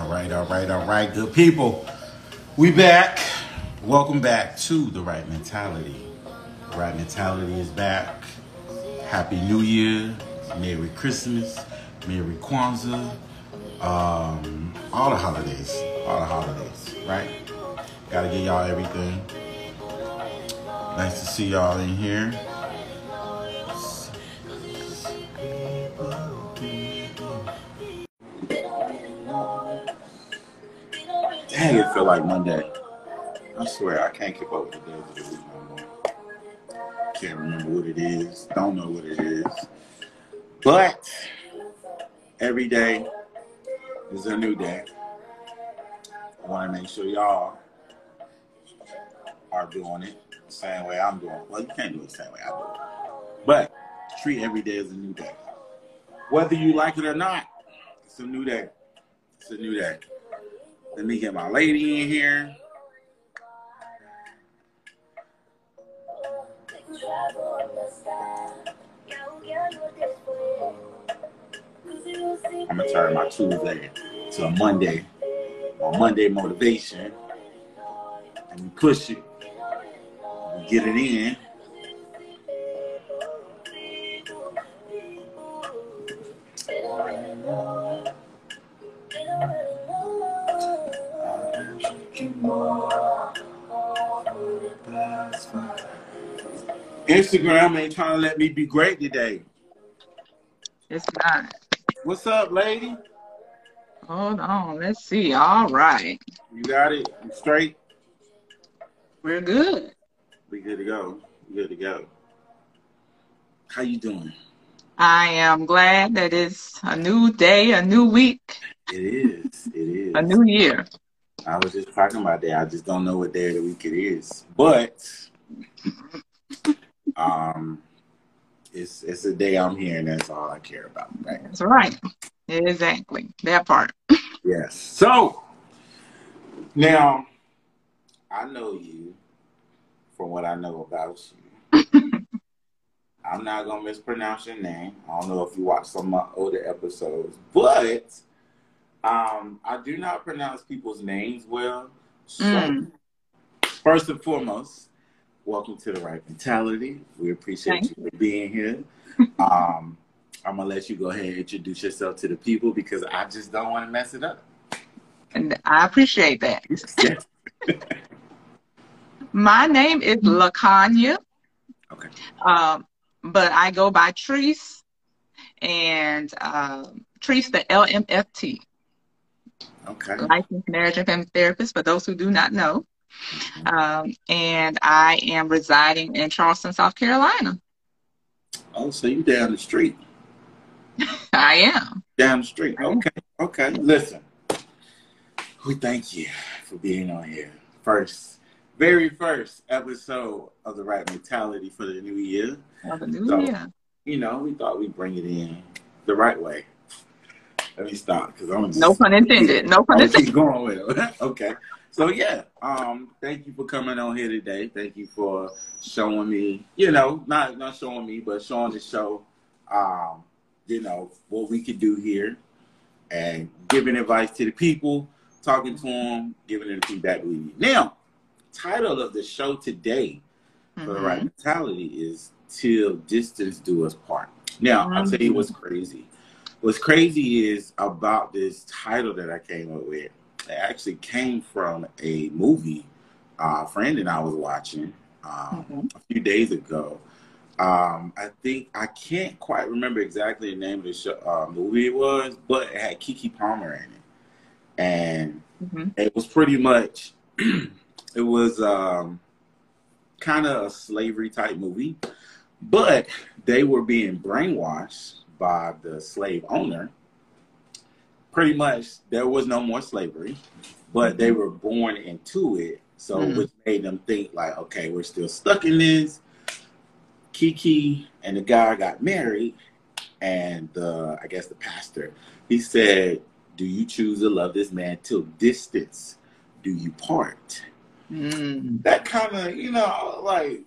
All right, all right, all right, good people. We back. Welcome back to the Wright Mentality. Wright Mentality is back. Happy New Year. Merry Christmas. Merry Kwanzaa. Um, all the holidays. All the holidays, right? Gotta get y'all everything. Nice to see y'all in here. Feel like Monday. I swear, I can't keep up with the days of the week no more. Can't remember what it is. Don't know what it is. But every day is a new day. I want to make sure y'all are doing it the same way I'm doing. Well, you can't do it the same way I do it. But treat every day as a new day. Whether you like it or not, it's a new day. It's a new day. Let me get my lady in here. I'm gonna turn my Tuesday to a Monday, a Monday motivation, and push it, get it in. Instagram ain't trying to let me be great today. It's not. What's up, lady? Hold on. Let's see. All right. You got it? You straight? We're good. We good to go. We good to go. How you doing? I am glad that it's a new day, a new week, It is. It is. a new year. I was just talking about that. I just don't know what day of the week it is. But um it's it's a day I'm here and that's all I care about, right? That's right. Exactly. That part. Yes. So now I know you from what I know about you. I'm not gonna mispronounce your name. I don't know if you watched some of my older episodes, but um, I do not pronounce people's names well. So, Mm. first and foremost, welcome to the Wright Mentality. We appreciate Thank you for being here. Um, I'm gonna let you go ahead and introduce yourself to the people because I just don't want to mess it up. And I appreciate that. My name is Lakanya, okay. um, but I go by Treese and um, Treese the LMFT, Okay. licensed marriage and family therapist, for those who do not know. Um, and I am residing in Charleston, South Carolina. Oh, so you down the street? I am. Down the street. Okay. Okay. Listen, we thank you for being on here. First, very first episode of the Wright Mentality for the new year. Of a new So- year. You know, we thought we'd bring it in the right way. Let me stop because I'm just, No pun intended. No pun intended. keep going with it. okay. So yeah, um, thank you for coming on here today. Thank you for showing me, you know, not not showing me, but showing the show, um, you know, what we could do here, and giving advice to the people, talking to them, giving them the feedback we need. Now, title of the show today for the Wright Mhm. mentality is till distance do us part. Now, I'll tell you what's crazy. What's crazy is about this title that I came up with. It actually came from a movie uh, friend and I was watching um, Mhm. a few days ago. Um, I think I can't quite remember exactly the name of the show, uh, movie it was, but it had Keke Palmer in it, and Mhm. it was pretty much it was um, kind of a slavery type movie, but they were being brainwashed by the slave owner. Pretty much, there was no more slavery, but they were born into it, so Mhm. which made them think like, okay, we're still stuck in this. Keke and the guy got married, and the I guess the pastor he said, "Do you choose to love this man till distance? Do you part?" Mm. That kind of you know like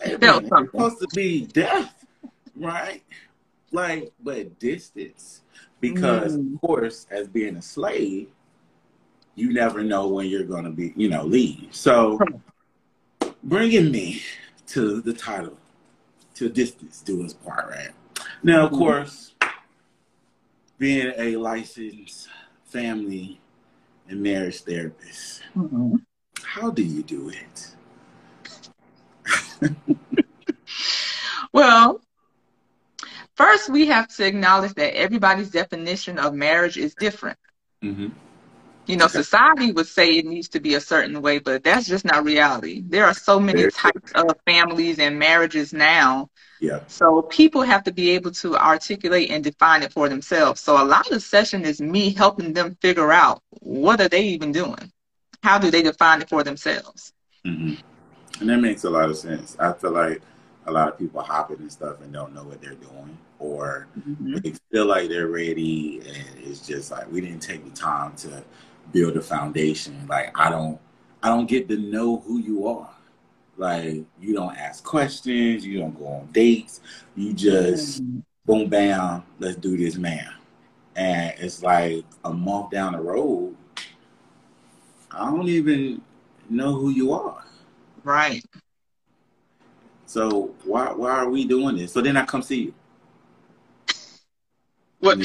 hey, man, it's supposed to be death, right? Like, but distance because Mm. of course, as being a slave, you never know when you're going to be, you know, leave. So bringing me to the title, to distance do us part, right? Now, of mm-hmm. course, being a licensed family and marriage therapist, mm-hmm. how do you do it? well, first we have to acknowledge that everybody's definition of marriage is different. Mm-hmm. You know, okay. society would say it needs to be a certain way, but that's just not reality. There are so many Very types true. of families and marriages now. Yeah. So people have to be able to articulate and define it for themselves. So a lot of the session is me helping them figure out what are they even doing? How do they define it for themselves? Mm-hmm. And that makes a lot of sense. I feel like a lot of people hopping and stuff and don't know what they're doing or mm-hmm. they feel like they're ready and it's just like we didn't take the time to build a foundation. Like I don't I don't get to know who you are. Like you don't ask questions, you don't go on dates, you just mm-hmm. boom bam, let's do this man. And it's like a month down the road, I don't even know who you are. Right. So why why are we doing this? So then I come see you. What?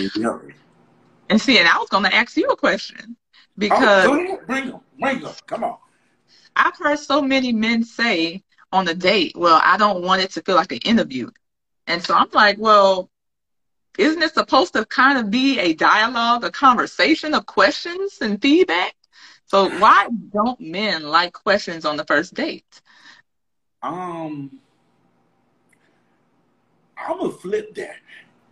And see, and I was going to ask you a question because oh, go ahead, bring them, bring them, come on. I've heard so many men say on a date, "Well, I don't want it to feel like an interview," and so I'm like, "Well, isn't it supposed to kind of be a dialogue, a conversation of questions and feedback?" So why don't men like questions on the first date? Um, I'm gonna flip that.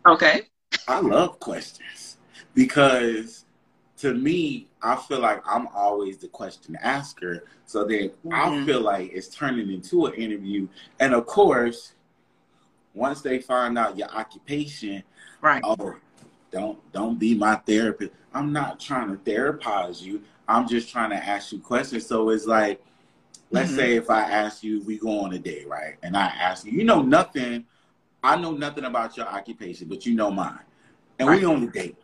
Okay. I love questions because to me, I feel like I'm always the question asker. So then mm-hmm. I feel like it's turning into an interview. And of course, once they find out your occupation, right? Oh, don't don't be my therapist. I'm not trying to therapize you. I'm just trying to ask you questions. So it's like, let's mm-hmm. say if I ask you, we go on a date, right? And I ask you, you know nothing. I know nothing about your occupation, but you know mine, and right. we on the date.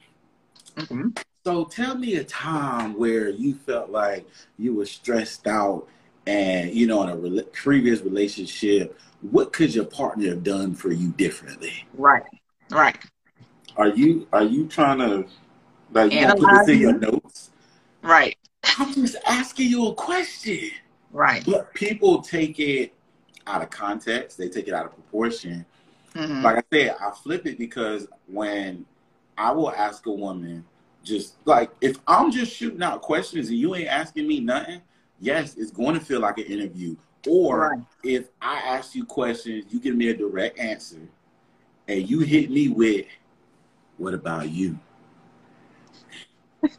Mm-hmm. So tell me a time where you felt like you were stressed out and, you know, in a re- previous relationship, what could your partner have done for you differently? Right. Right. Are you are you trying to like you put this in your notes? Right. I'm just asking you a question. Right. But people take it out of context. They take it out of proportion. Mm-hmm. Like I said, I flip it because when I will ask a woman, just like if I'm just shooting out questions and you ain't asking me nothing, yes, it's going to feel like an interview. Or right. if I ask you questions, you give me a direct answer, and you hit me with, "What about you?"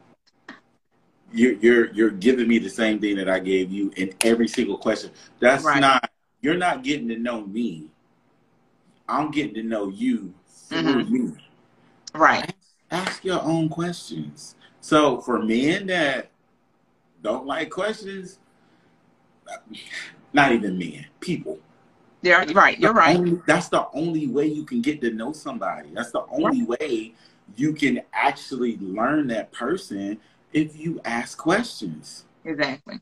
you're you're you're giving me the same thing that I gave you in every single question. That's right. not you're not getting to know me. I'm getting to know you through mm-hmm. me. Right ask your own questions. So for men that don't like questions, not even men, people. Yeah, right. You're right. Only, that's the only way you can get to know somebody. That's the only right. way you can actually learn that person if you ask questions. Exactly.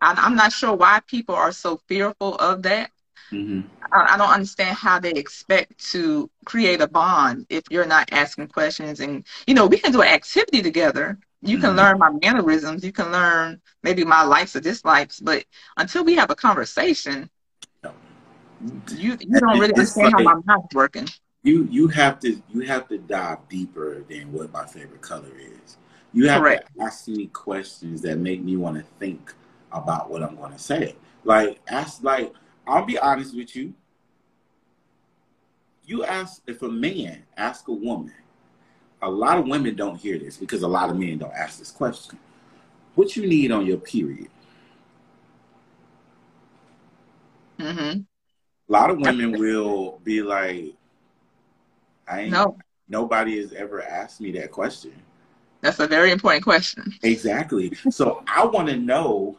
I'm not sure why people are so fearful of that Mm-hmm. I, I, don't understand how they expect to create a bond if you're not asking questions. And, you know, we can do an activity together. You mm-hmm. can learn my mannerisms. You can learn maybe my likes or dislikes. But until we have a conversation, you you don't really understand like, how my mind's working. You you have to you have to dive deeper than what my favorite color is. You have Correct. to ask me questions that make me want to think about what I'm going to say. Like ask like I'll be honest with you. You ask if a man ask a woman, a lot of women don't hear this because a lot of men don't ask this question. What you need on your period? Mm-hmm. A lot of women will be like, I ain't no. nobody has ever asked me that question. That's a very important question. Exactly. so I want to know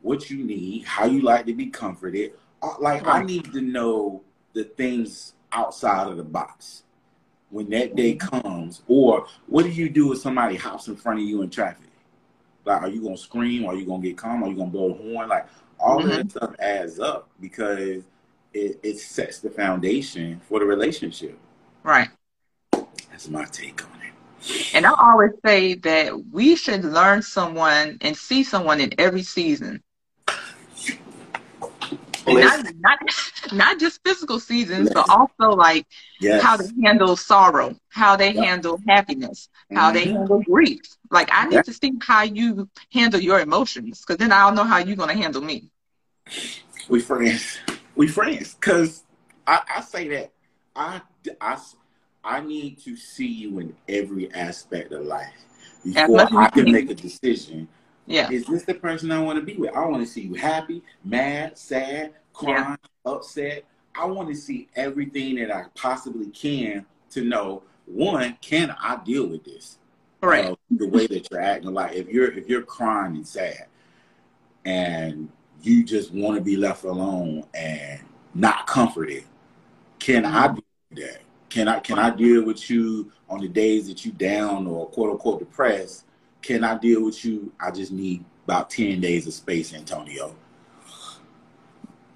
what you need, how you like to be comforted, like. I need to know the things outside of the box when that day mm-hmm. comes. Or what do you do if somebody hops in front of you in traffic? Like, are you gonna scream? Are you gonna get calm? Are you gonna blow the horn? Like, all mm-hmm. that stuff adds up because it, it sets the foundation for the relationship. Right. That's my take on it. And I always say that we should learn someone and see someone in every season. Not, not, not just physical seasons, but also like yes. how they handle sorrow, how they handle happiness, how mm-hmm. they handle grief. Like I need to see how you handle your emotions, because then I'll know how you're gonna handle me. We friends. We friends. Cause I, I say that I, I I need to see you in every aspect of life before I can make a decision. Yeah. Is this the person I want to be with? I want to see you happy, mad, sad, crying, yeah. upset. I want to see everything that I possibly can to know one, can I deal with this? Right. Uh, the way that you're acting. Like if you're if you're crying and sad and you just want to be left alone and not comforted, can mm-hmm. I do that? Can I can I deal with you on the days that you down or quote unquote depressed? Can I deal with you? I just need about 10 days of space, Antonio.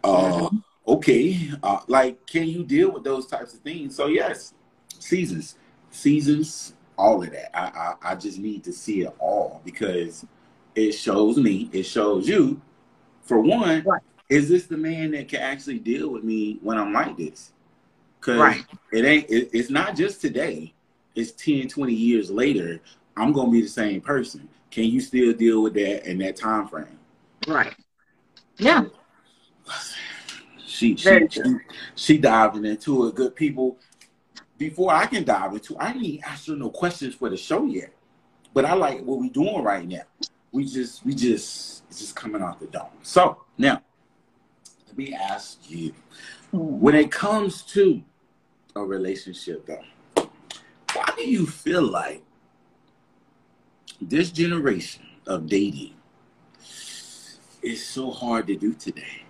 Uh, okay. Uh, like, can you deal with those types of things? So yes, seasons, seasons, all of that. I, I, I just need to see it all because it shows me, it shows you, for one, right. is this the man that can actually deal with me when I'm like this? Cause right. it ain't it, it's not just today. It's 10, 20 years later, I'm gonna be the same person. Can you still deal with that in that time frame? Right. Yeah. She she, she, she diving into it. Good people. Before I can dive into, I didn't ask her no questions for the show yet. But I like what we're doing right now. We just we just it's just coming off the dome. So now, let me ask you, mm. when it comes to a relationship though. Why do you feel like this generation of dating is so hard to do today?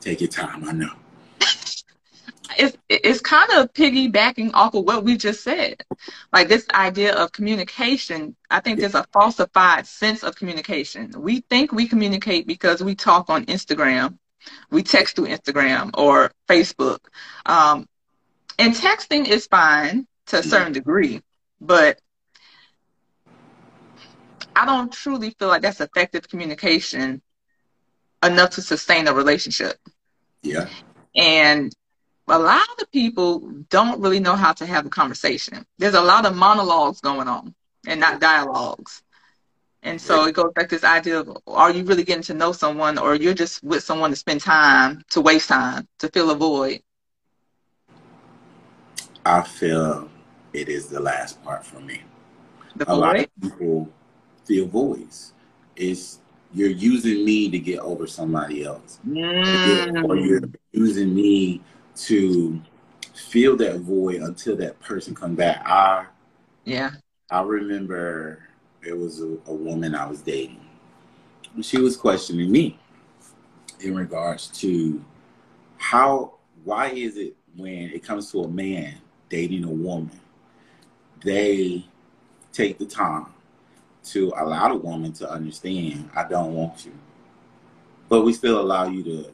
Take your time, I know. It's, it's kind of piggybacking off of what we just said. Like this idea of communication, I think there's a falsified sense of communication. We think we communicate because we talk on Instagram we text through Instagram or Facebook. Um, and texting is fine to a certain degree, but I don't truly feel like that's effective communication enough to sustain a relationship. Yeah. And a lot of the people don't really know how to have a conversation. There's a lot of monologues going on and not dialogues. And so it goes back to this idea of are you really getting to know someone or you're just with someone to spend time, to waste time, to fill a void? I feel it is the last part for me. The? A lot of people feel voids. It's you're using me to get over somebody else. Mm. or you're using me to fill that void until that person comes back. I yeah. I remember it was a, a woman I was dating. She was questioning me in regards to how, why is it when it comes to a man dating a woman, they take the time to allow the woman to understand, I don't want you. But we still allow you to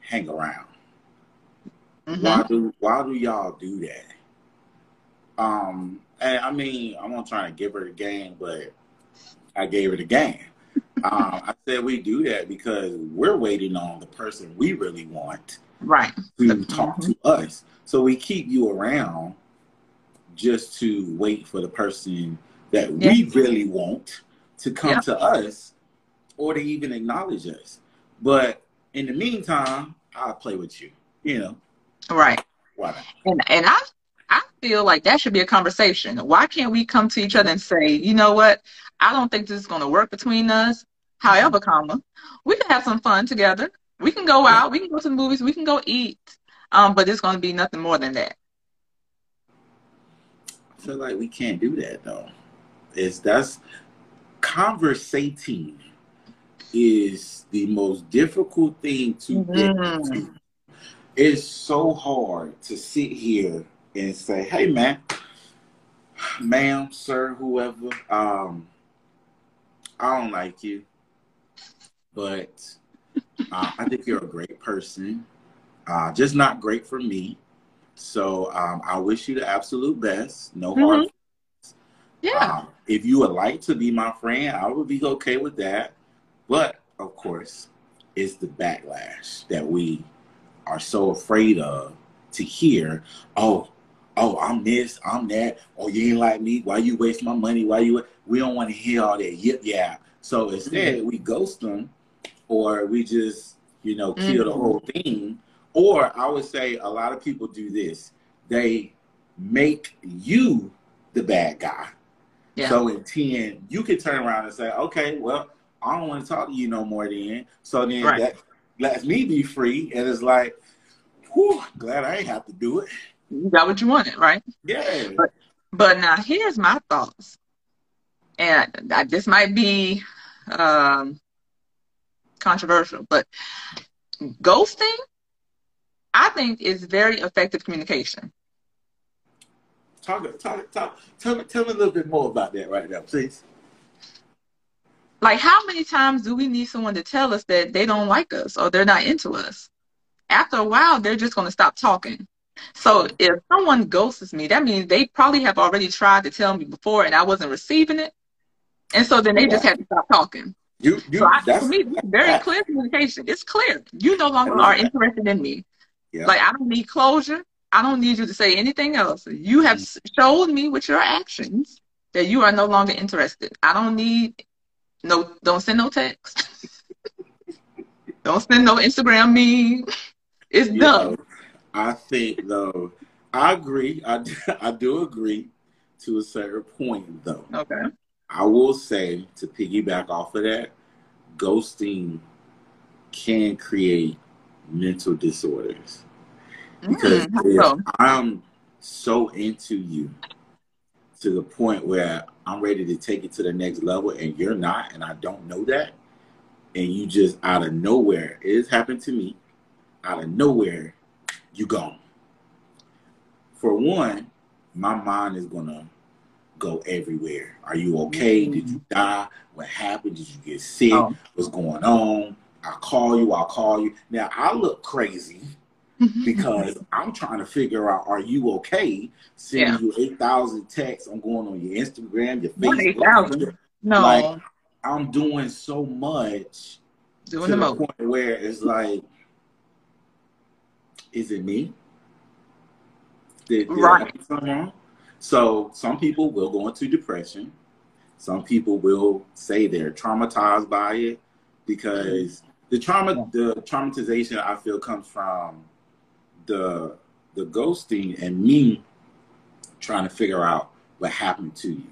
hang around. Mm-hmm. Why do why do y'all do that? Um, and I mean, I'm not trying to give her the game, but I gave her the game. um, I said we do that because we're waiting on the person we really want, right, to mm-hmm. talk to us. So we keep you around just to wait for the person that yeah. we really want to come yeah. to us or to even acknowledge us. But in the meantime, I'll play with you. You know, right? Why not? And and I I feel like that should be a conversation. Why can't we come to each other and say, you know what? I don't think this is going to work between us. However, comma, we can have some fun together. We can go out. We can go to the movies. We can go eat. Um, but it's going to be nothing more than that. I feel like we can't do that though. It's that's conversating is the most difficult thing to mm-hmm. get to. It's so hard to sit here and say, hey man, ma'am, sir, whoever, um, I don't like you, but uh, I think you're a great person. Uh, just not great for me. So um, I wish you the absolute best. No mm-hmm. hard. Yeah. Um, if you would like to be my friend, I would be okay with that. But of course, it's the backlash that we are so afraid of to hear. Oh, oh, I'm this, I'm that. Oh, you ain't like me. Why you waste my money? Why you? We don't want to hear all that. Yep, yeah. So instead, mm-hmm. we ghost them, or we just, you know, kill mm-hmm. the whole thing. Or I would say a lot of people do this. They make you the bad guy. Yeah. So in 10, you can turn around and say, okay, well, I don't want to talk to you no more then. So then right. that lets me be free. And it's like, whew, glad I ain't have to do it. You got what you wanted, right? Yeah. But, but now here's my thoughts. And this might be um, controversial, but ghosting, I think, is very effective communication. Talk, talk, talk. Tell me, tell me a little bit more about that right now, please. Like, how many times do we need someone to tell us that they don't like us or they're not into us? After a while, they're just going to stop talking. So if someone ghosts me, that means they probably have already tried to tell me before and I wasn't receiving it. And so then they just had to stop talking. You, you, so I, for me, very clear communication. It's clear. You no longer are interested in me. Yeah. Like I don't need closure. I don't need you to say anything else. You have mm-hmm. showed me with your actions that you are no longer interested. I don't need no. Don't send no text. don't send no Instagram me. It's you done. Know, I think though, I agree. I I do agree to a certain point though. Okay. I will say to piggyback off of that, ghosting can create mental disorders. Because mm, I'm so into you to the point where I'm ready to take it to the next level and you're not, and I don't know that, and you just out of nowhere, it has happened to me, out of nowhere, you gone. For one, my mind is gonna go everywhere. Are you okay? Mm-hmm. Did you die? What happened? Did you get sick? Oh. What's going on? I call you, I'll call you. Now I look crazy because I'm trying to figure out are you okay? Sending yeah. you eight thousand texts. I'm going on your Instagram, your Facebook. No. Like I'm doing so much doing to the, the point where it's like, is it me? Did, did right. So some people will go into depression. Some people will say they're traumatized by it because the trauma, the traumatization I feel comes from the the ghosting and me trying to figure out what happened to you.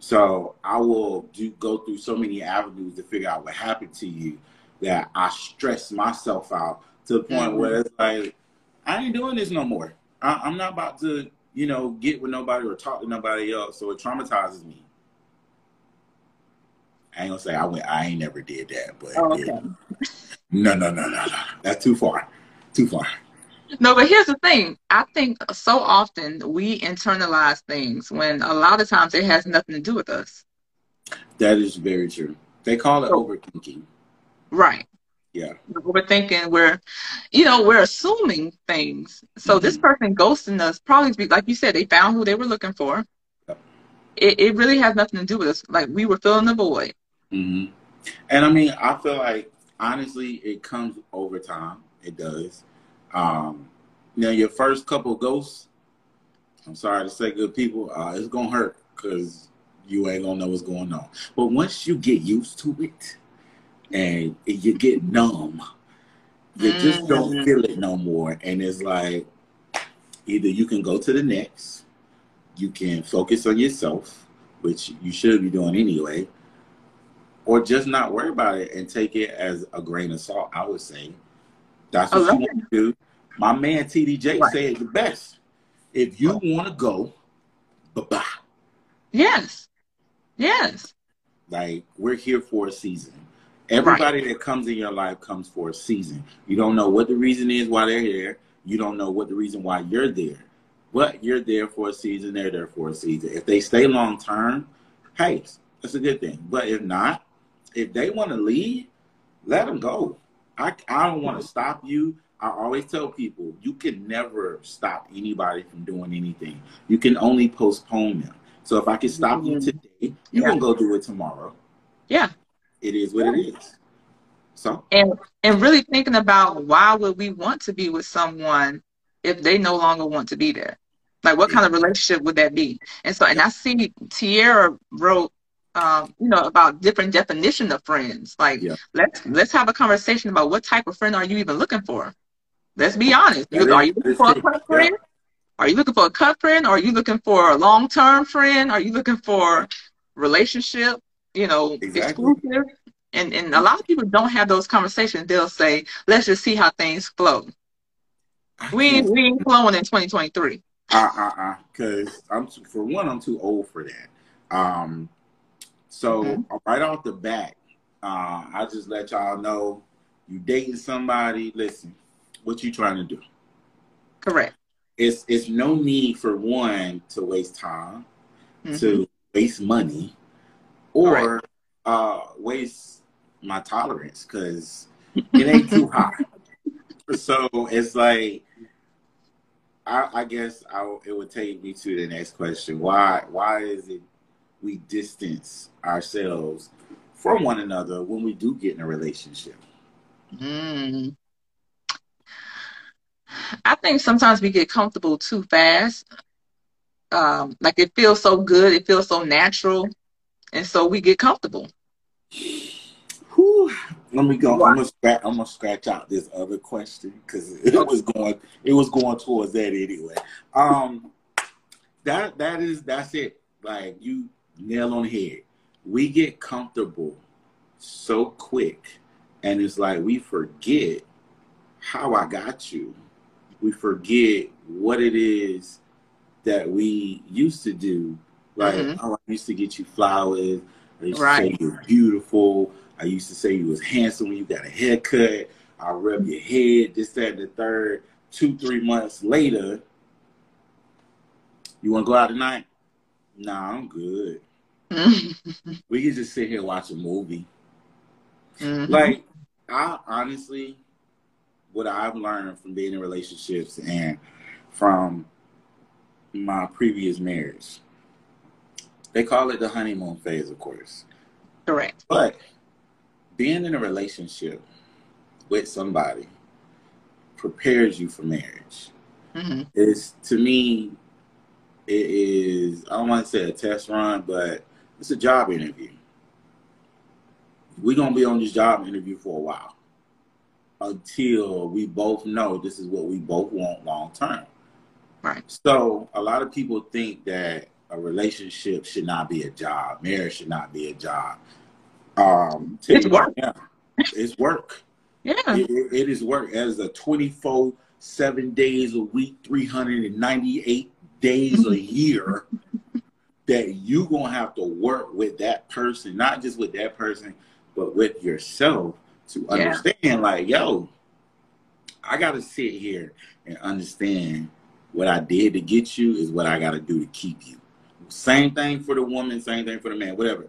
So I will do go through so many avenues to figure out what happened to you that I stress myself out to the point mm-hmm. where it's like I ain't doing this no more. I, I'm not about to you know, get with nobody or talk to nobody else. So it traumatizes me. I ain't gonna say I went. I ain't never did that, but oh, okay. it, no, no, no, no, no. That's too far. Too far. No, but here's the thing. I think so often we internalize things when a lot of times it has nothing to do with us. That is very true. They call it overthinking. Right. Yeah. We're thinking we're, you know, we're assuming things. So mm-hmm. this person ghosting us probably, be like you said, they found who they were looking for. Yep. It, it really has nothing to do with us. Like we were filling the void. Mm-hmm. And I mean, I feel like honestly, it comes over time. It does. Um, now, your first couple ghosts, I'm sorry to say, good people, uh, it's gonna hurt because you ain't gonna know what's going on. But once you get used to it, and you get numb. You mm-hmm. just don't mm-hmm. feel it no more. And it's like either you can go to the next, you can focus on yourself, which you should be doing anyway, or just not worry about it and take it as a grain of salt, I would say. That's what you want to do. My man TDJ right. said the best. If you want to go, bye bye. Yes. Yes. Like we're here for a season. Everybody right. that comes in your life comes for a season. You don't know what the reason is why they're here. You don't know what the reason why you're there. But you're there for a season, they're there for a season. If they stay long term, hey, that's a good thing. But if not, if they want to leave, let them go. I, I don't want to stop you. I always tell people you can never stop anybody from doing anything. You can only postpone them. So if I can stop mm-hmm. you today, you yeah. can go do it tomorrow. Yeah. It is what it is. So and and really thinking about why would we want to be with someone if they no longer want to be there? Like what kind of relationship would that be? And so and I see Tierra wrote um, you know, about different definition of friends. Like yeah. let's let's have a conversation about what type of friend are you even looking for? Let's be honest. Are you looking for a cut friend? Yeah. Are you looking for a cut friend? Or are you looking for a long term friend? Are you looking for relationship? You know, exactly. exclusive. And and a lot of people don't have those conversations. They'll say, "Let's just see how things flow." We ain't, we ain't flowing in 2023. Uh uh uh. Because I'm for one, I'm too old for that. Um, so mm-hmm. right off the bat, uh, I just let y'all know you dating somebody. Listen, what you trying to do? Correct. It's it's no need for one to waste time, mm-hmm. to waste money, or uh, waste my tolerance because it ain't too high. So it's like I, I guess I, it would take me to the next question. Why why is it we distance ourselves from one another when we do get in a relationship? Mm. I think sometimes we get comfortable too fast. Um, like it feels so good, it feels so natural, and so we get comfortable. Whew. Let me go. I'm gonna scratch. I'm gonna scratch out this other question because it was going. It was going towards that anyway. Um, that that is that's it. Like you nail on the head. We get comfortable so quick, and it's like we forget how I got you. We forget what it is that we used to do. Like, mm-hmm. oh, I used to get you flowers. I used right. to say you were beautiful. I used to say you was handsome when you got a haircut. I rub your head, this, that, and the third. Two, three months later, you want to go out tonight? Nah, I'm good. we can just sit here and watch a movie. Mm-hmm. Like, I honestly, what I've learned from being in relationships and from my previous marriage, they call it the honeymoon phase, of course. Correct. But being in a relationship with somebody prepares you for marriage. Mm-hmm. It's to me, it is I don't want to say a test run, but it's a job interview. We're gonna be on this job interview for a while until we both know this is what we both want long term. Right. So a lot of people think that a relationship should not be a job, marriage should not be a job. Um, it's work. Yeah, it's work. yeah, it, it, it is work. As a twenty four seven days a week, three hundred and ninety eight days a year that you're gonna have to work with that person, not just with that person, but with yourself to understand. Yeah. Like, yo, I gotta sit here and understand what I did to get you is what I gotta do to keep you. Same thing for the woman, same thing for the man, whatever.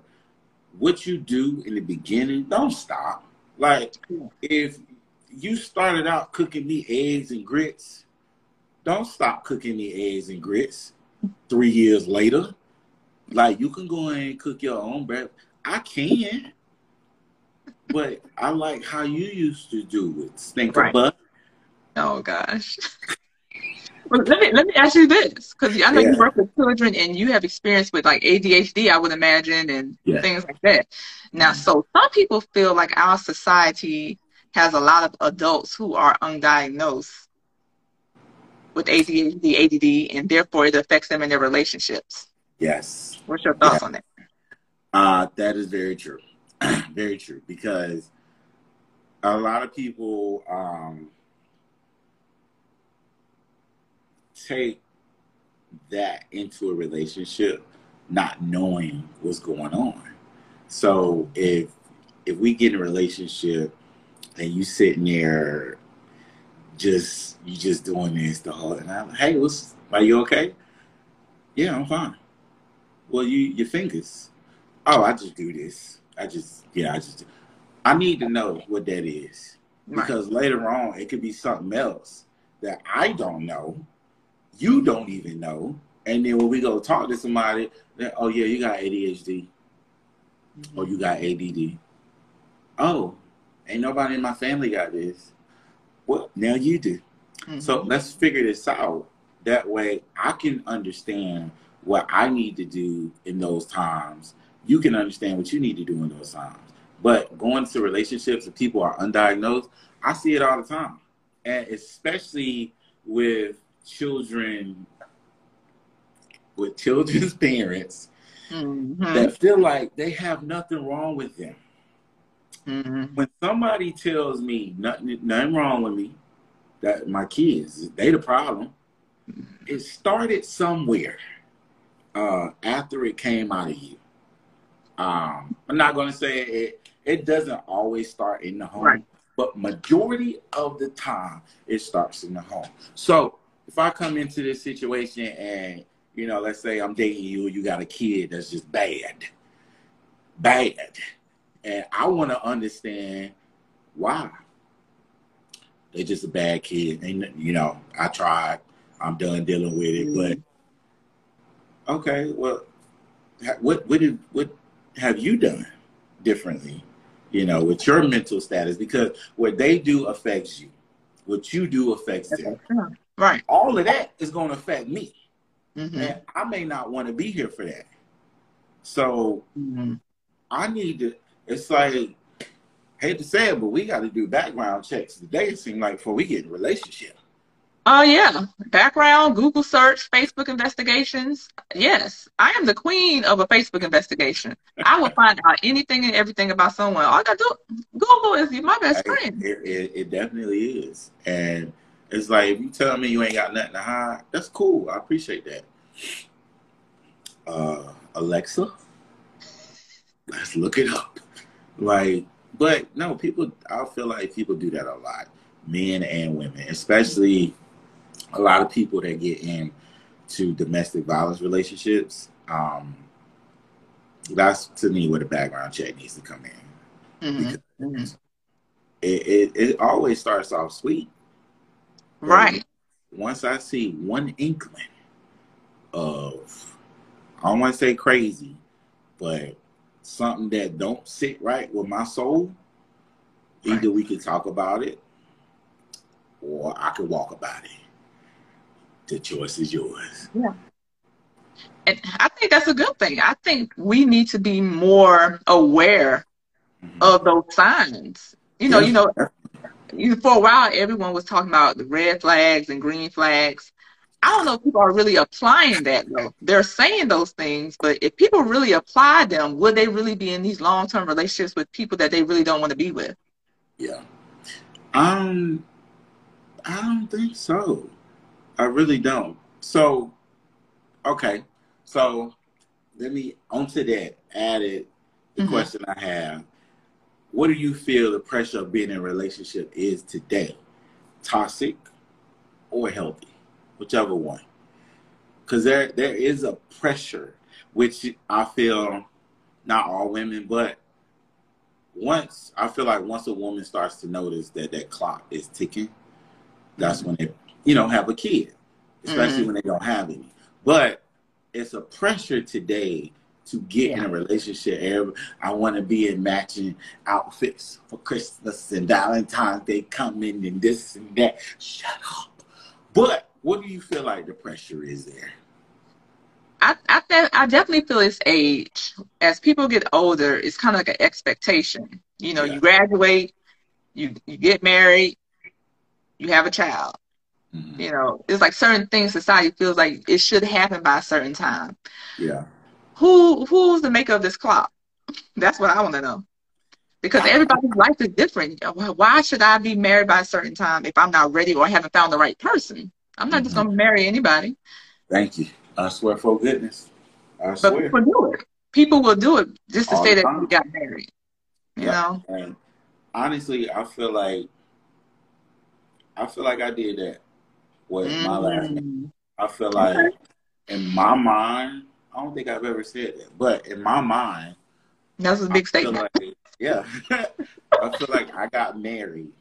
What you do in the beginning, don't stop. Like, if you started out cooking me eggs and grits, don't stop cooking me eggs and grits three years later. Like you can go and cook your own breakfast. I can. But I like how you used to do it. Stink right. butt. Oh gosh. well, let me let me ask you this, because I know yeah. you work with children and you have experience with like ADHD, I would imagine, and yeah. things like that. Now, mm-hmm. so some people feel like our society has a lot of adults who are undiagnosed with ADHD, ADD, and therefore it affects them in their relationships. Yes. What's your thoughts yeah. on that? Uh, that is very true. very true. Because a lot of people um, take that into a relationship not knowing what's going on. So if if we get in a relationship and you sitting there just you just doing this the whole and I'm hey what's Are you okay? Yeah, I'm fine. Well, you your fingers. Oh, I just do this. I just yeah, I just. I need to know what that is because right. later on it could be something else that I don't know, you don't even know, and then when we go talk to somebody, oh yeah, you got ADHD, mm-hmm. or you got ADD. Oh, ain't nobody in my family got this. Well, now you do. Mm-hmm. So let's figure this out. That way, I can understand what I need to do in those times. You can understand what you need to do in those times. But going to relationships and people are undiagnosed, I see it all the time. And especially with children, with children's parents mm-hmm. that feel like they have nothing wrong with them. Mm-hmm. When somebody tells me nothing, nothing wrong with me, that my kids, they the problem. It started somewhere uh, after it came out of you. Um, I'm not going to say it. It doesn't always start in the home, right. but majority of the time it starts in the home. So if I come into this situation and you know, let's say I'm dating you, you got a kid that's just bad, bad, and I want to understand why. They're just a bad kid. And, you know, I tried. I'm done dealing with it. Mm-hmm. But okay, well, what what did what have you done differently? You know, with your mental status, because what they do affects you. What you do affects them. Right. All of that is going to affect me. Mm-hmm. And I may not want to be here for that. So mm-hmm. I need to, it's like, hate to say it, but we got to do background checks today, it seems like, before we get in a relationship. Oh, yeah. Background, Google search, Facebook investigations. Yes, I am the queen of a Facebook investigation. I will find out anything and everything about someone. All I got to do, Google is my best friend. It, it, it definitely is. And it's like, if you tell me you ain't got nothing to hide, that's cool. I appreciate that. Uh, Alexa, let's look it up. Like, but no, people, I feel like people do that a lot, men and women, especially a lot of people that get into domestic violence relationships. Um, that's to me where the background check needs to come in. Mm-hmm. mm-hmm. It, it, it always starts off sweet. Right. Once I see one inkling of, I don't want to say crazy, but something that don't sit right with my soul, right. either we can talk about it or I can walk about it. The choice is yours. Yeah. And I think that's a good thing. I think we need to be more aware mm-hmm. of those signs. You know, you know, for a while everyone was talking about the red flags and green flags. I don't know if people are really applying that though. They're saying those things, but if people really apply them, would they really be in these long term relationships with people that they really don't want to be with? Yeah. Um I don't think so. I really don't. So okay. So let me onto that added the mm-hmm. question I have. What do you feel the pressure of being in a relationship is today? Toxic or healthy? whichever one. Because there there is a pressure, which I feel not all women, but once I feel like once a woman starts to notice that that clock is ticking, that's mm-hmm. when they you know have a kid, especially mm-hmm. when they don't have any. But it's a pressure today to get yeah. in a relationship. I want to be in matching outfits for Christmas and Valentine's Day coming and this and that. Shut up. But what do you feel like the pressure is there? I I, th- I definitely feel it's age. As people get older, it's kind of like an expectation. You know, yeah. you graduate, you you get married, you have a child. Mm-hmm. You know, it's like certain things society feels like it should happen by a certain time. Yeah. Who who's the maker of this clock? That's what I want to know. Because everybody's life is different. Why should I be married by a certain time if I'm not ready or I haven't found the right person? I'm not mm-hmm. just gonna marry anybody. Thank you. I swear for goodness. I swear. But people do it. People will do it just to All say that we got married. You yeah. know? And honestly, I feel like I feel like I did that with mm-hmm. my last name. I feel like in my mind, I don't think I've ever said that, but in my mind, that's a big statement. Like, yeah, I feel like I got married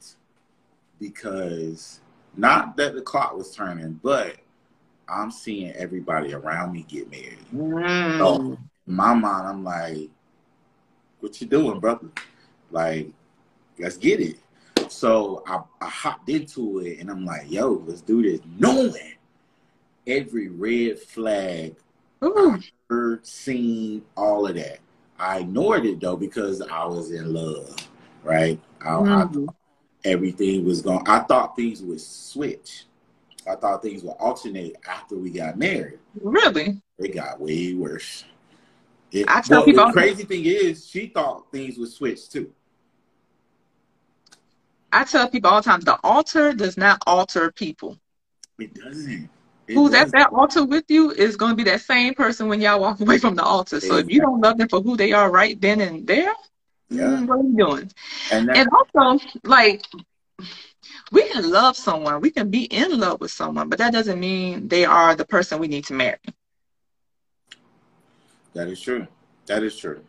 because not that the clock was turning, but I'm seeing everybody around me get married. Mm. So in my mind, I'm like, "What you doing, brother? Like, let's get it." So I, I hopped into it, and I'm like, "Yo, let's do this," knowing every red flag Ooh. I heard, seen, all of that. I ignored it though because I was in love, right? I, mm-hmm. I everything was going. I thought things would switch. I thought things would alternate after we got married. Really? It got way worse. It, I tell people. The crazy thing is, she thought things would switch too. I tell people all the time, the altar does not alter people. It doesn't. Who's at that altar with you is going to be that same person when y'all walk away from the altar. So if you don't love them for who they are right then and there, yeah. Mm, what are you doing? And, and also, like, we can love someone, we can be in love with someone, but that doesn't mean they are the person we need to marry. That is true. That is true.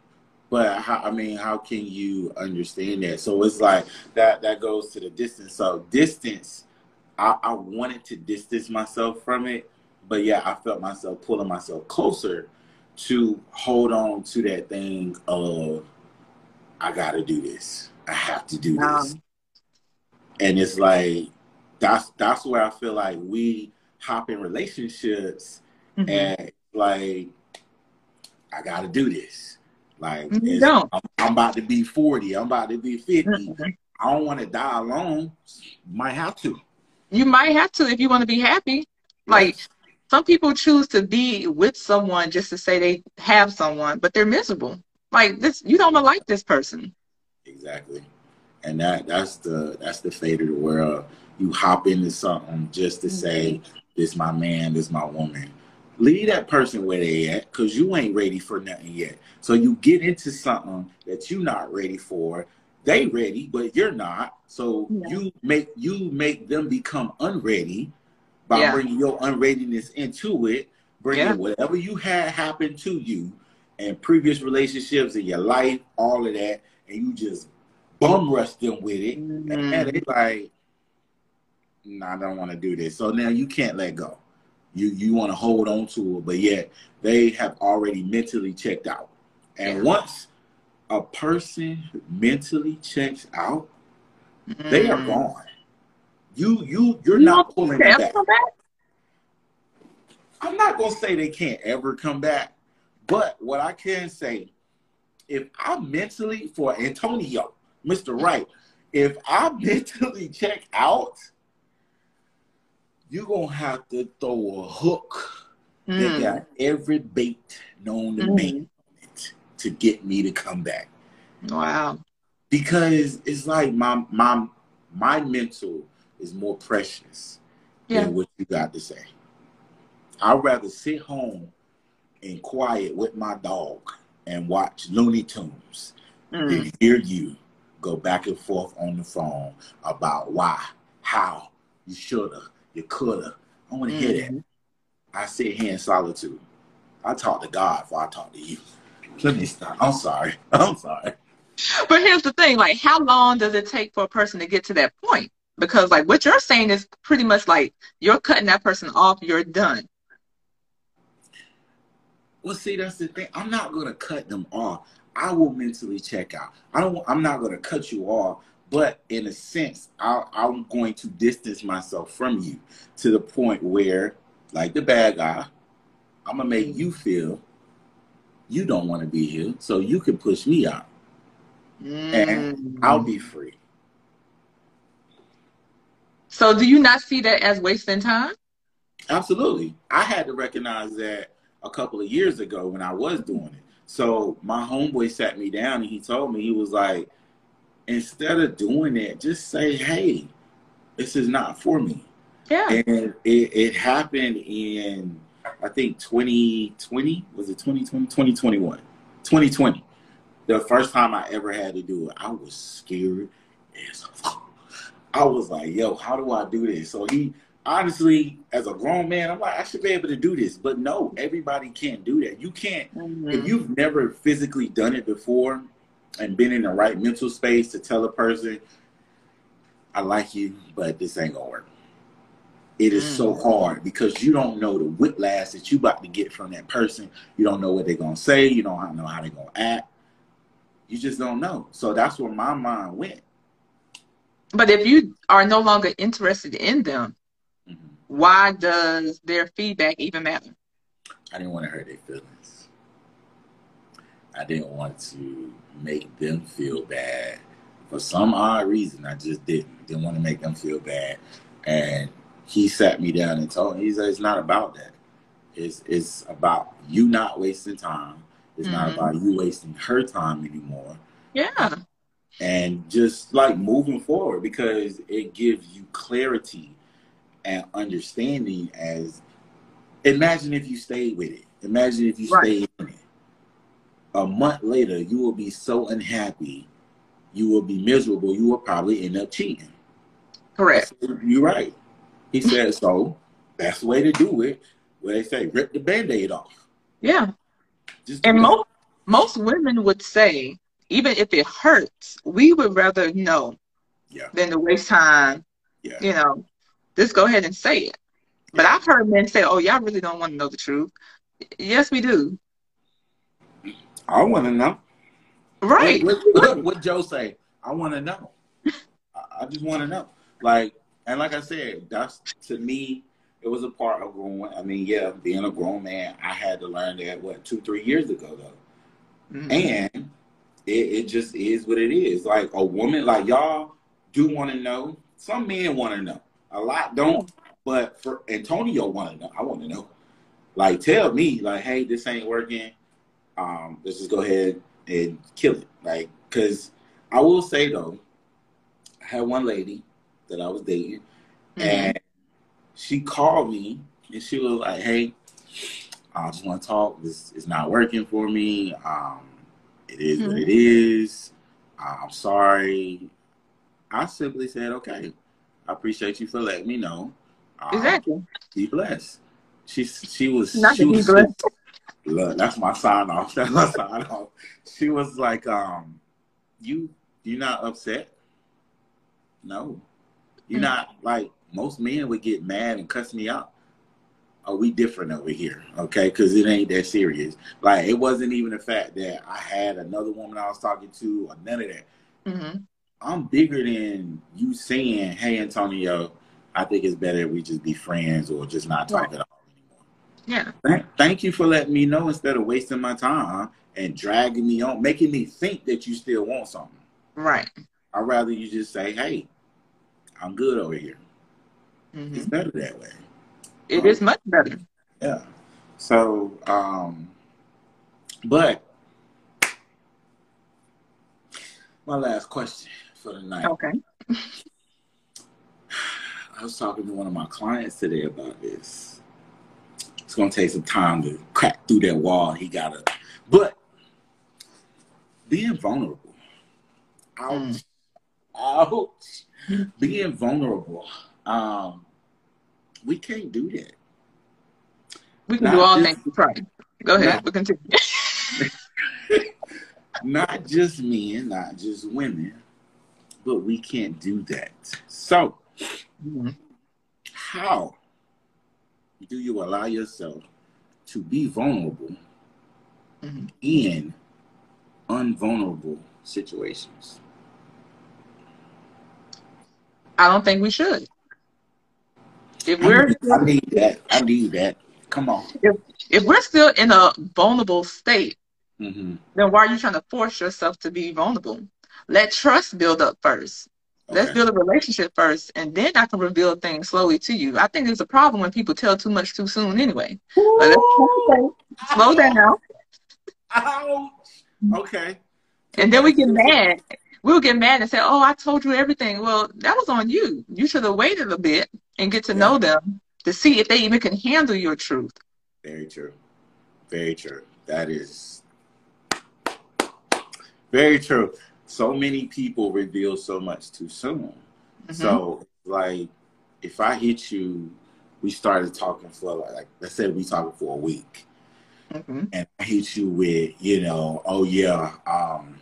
But how, I mean, how can you understand that? So it's like that. That goes to the distance. So distance, I, I wanted to distance myself from it, but yeah, I felt myself pulling myself closer to hold on to that thing of I got to do this. I have to do this. And it's like that's that's where I feel like we hop in relationships mm-hmm. and like I got to do this. Like I'm, I'm, about to be 40. I'm about to be 50. Mm-hmm. I don't want to die alone. Might have to. You might have to if you want to be happy. Yes. Like some people choose to be with someone just to say they have someone, but they're miserable. Like this, you don't like this person. Exactly, and that that's the that's the fate of the world. You hop into something just to say, mm-hmm. "This my man, this my woman." Leave that person where they at, cause you ain't ready for nothing yet. So you get into something that you're not ready for. They ready, but you're not. So yeah. you make you make them become unready by yeah. bringing your unreadiness into it, bringing yeah. whatever you had happen to you and previous relationships in your life, all of that, and you just bum rush them with it, mm-hmm. and they like, no, nah, I don't want to do this. So now you can't let go. You you want to hold on to it, but yet they have already mentally checked out. And yeah. once a person mentally checks out, mm. they are mm. gone. You you you're you not pulling back. back. I'm not gonna say they can't ever come back, but what I can say, if I mentally, for Antonio, Mr. Wright, if I mentally check out, you're to have to throw a hook mm. that got every bait known to mm. man to get me to come back. Wow. Because it's like my my my mental is more precious yeah. than what you got to say. I'd rather sit home and quiet with my dog and watch Looney Tunes mm. than hear you go back and forth on the phone about why, how, you shoulda, you coulda. I want to mm-hmm. hear that. Mm-hmm. I sit here in solitude. I talk to God before I talk to you. Let me stop. I'm sorry. I'm sorry. But here's the thing: like, how long does it take for a person to get to that point? Because, like, what you're saying is pretty much like you're cutting that person off. You're done. Well, see, that's the thing. I'm not gonna cut them off. I will mentally check out. I don't. I'm not gonna cut you off, but in a sense, I, I'm going to distance myself from you to the point where, like the bad guy, I'm gonna make you feel you don't want to be here, so you can push me out, mm. and I'll be free. So, do you not see that as wasting time? Absolutely. I had to recognize that a couple of years ago when I was doing it. So my homeboy sat me down and he told me, he was like, instead of doing that, just say, hey, this is not for me. Yeah. And it, it happened in, I think, 2020. Was it 2020? 2021. 2020. The first time I ever had to do it, I was scared as I was like, yo, how do I do this? So he honestly, as a grown man, I'm like, I should be able to do this. But no, everybody can't do that. You can't, mm-hmm. if you've never physically done it before and been in the right mental space to tell a person, I like you, but this ain't gonna work. It is mm. so hard because you don't know the whiplash that you about to get from that person. You don't know what they're gonna say. You don't know how they're gonna act. You just don't know. So that's where my mind went. But if you are no longer interested in them, mm-hmm. why does their feedback even matter? I didn't want to hurt their feelings. I didn't want to make them feel bad. For some odd reason, I just didn't. Didn't want to make them feel bad. And he sat me down and told me, he said, it's not about that. It's, it's about you not wasting time. It's mm-hmm. not about you wasting her time anymore. Yeah. And just like moving forward because it gives you clarity and understanding as imagine if you stayed with it. Imagine if you right. stayed in it. A month later, you will be so unhappy. You will be miserable. You will probably end up cheating. Correct. You're right. He said, so that's the way to do it. Where they say, rip the band-aid off. Yeah. Just and most most women would say, even if it hurts, we would rather know yeah. than to waste time. Yeah. You know, just go ahead and say it. But I've heard men say, "Oh, y'all really don't want to know the truth." Yes, we do. I want to know. Right. What, what, what, what Joe say? I want to know. I just want to know. Like, and like I said, that's to me, it was a part of growing. I mean, yeah, being a grown man, I had to learn that what two, three years ago though, mm-hmm. and it, it just is what it is. Like a woman, like y'all do want to know. Some men want to know. A lot don't, but for Antonio want to know. I want to know. Like, tell me, like, hey, this ain't working. Um, let's just go ahead and kill it. Like, cause I will say though, I had one lady that I was dating, mm-hmm. and she called me and she was like, "Hey, I just want to talk. This is not working for me. Um, it is mm-hmm. what it is. I'm sorry." I simply said, "Okay, I appreciate you for letting me know." Um, exactly. Be blessed. She she was not she was, blessed. Look, that's my sign off. That's my sign off. She was like, um, "You you not upset?" No. You're mm-hmm. not like most men would get mad and cuss me out. Are we different over here? Okay, because it ain't that serious. Like it wasn't even the fact that I had another woman I was talking to or none of that. Mm-hmm. I'm bigger than you saying, "Hey, Antonio, I think it's better if we just be friends or just not talk right. at all anymore." Yeah. Thank, thank you for letting me know instead of wasting my time and dragging me on, making me think that you still want something. Right. I'd rather you just say, "Hey, I'm good over here." Mm-hmm. It's better that way. It um, is much better. Yeah. So, um, but my last question for the night. Okay. I was talking to one of my clients today about this. It's gonna take some time to crack through that wall. He gotta, but being vulnerable. Ouch. Mm. Ouch. Being vulnerable. Um, we can't do that. We can not do all just, things. Go ahead. Not, we continue. not just men, not just women, but we can't do that. So, mm-hmm. how do you allow yourself to be vulnerable mm-hmm. in unvulnerable situations? I don't think we should. If we're, I need that. I need that. Come on. If if we're still in a vulnerable state, mm-hmm. then why are you trying to force yourself to be vulnerable? Let trust build up first. Okay. Let's build a relationship first, and then I can reveal things slowly to you. I think there's a problem when people tell too much too soon. Anyway, slow down. Ouch. Okay. And then we get mad. We'll get mad and say, "Oh, I told you everything." Well, that was on you. You should have waited a bit and get to yeah. know them to see if they even can handle your truth. Very true. Very true. That is very true. So many people reveal so much too soon. Mm-hmm. So like if I hit you, we started talking for like let's say we talking for a week, mm-hmm. and I hit you with you know, oh yeah, um,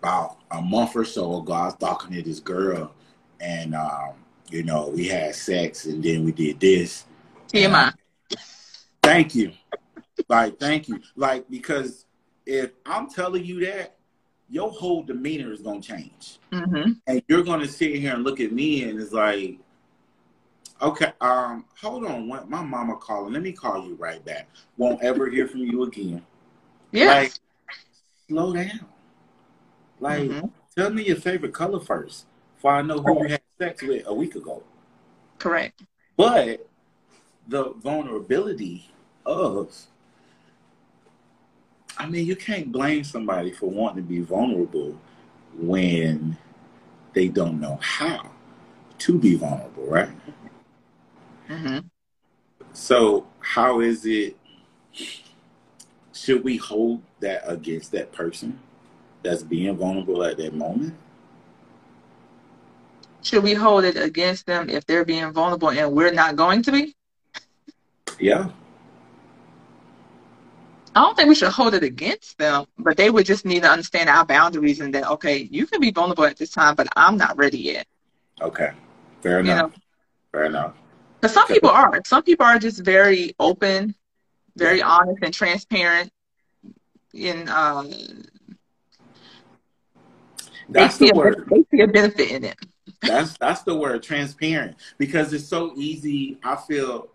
about a month or so ago, I was talking to this girl, and um, you know, we had sex, and then we did this. TMI. Thank you. like, thank you. Like, because if I'm telling you that, your whole demeanor is gonna change, mm-hmm. and you're gonna sit here and look at me, and it's like, okay, um, hold on, what my mama calling? Let me call you right back. Won't ever hear from you again. Yeah. Like, slow down. Like, mm-hmm. tell me your favorite color first, before I know who you had sex with a week ago. Correct. But the vulnerability of I mean, you can't blame somebody for wanting to be vulnerable when they don't know how to be vulnerable, right? Mm-hmm. So, how is it? Should we hold that against that person that's being vulnerable at that moment? Should we hold it against them if they're being vulnerable and we're not going to be? Yeah. I don't think we should hold it against them, but they would just need to understand our boundaries and that okay, you can be vulnerable at this time, but I'm not ready yet. Okay, fair enough. You know? Fair enough. Because some people are. Some people are just very open, very yeah. honest and transparent. In uh, that's the word. They see a benefit in it. That's that's the word, transparent. Because it's so easy. I feel.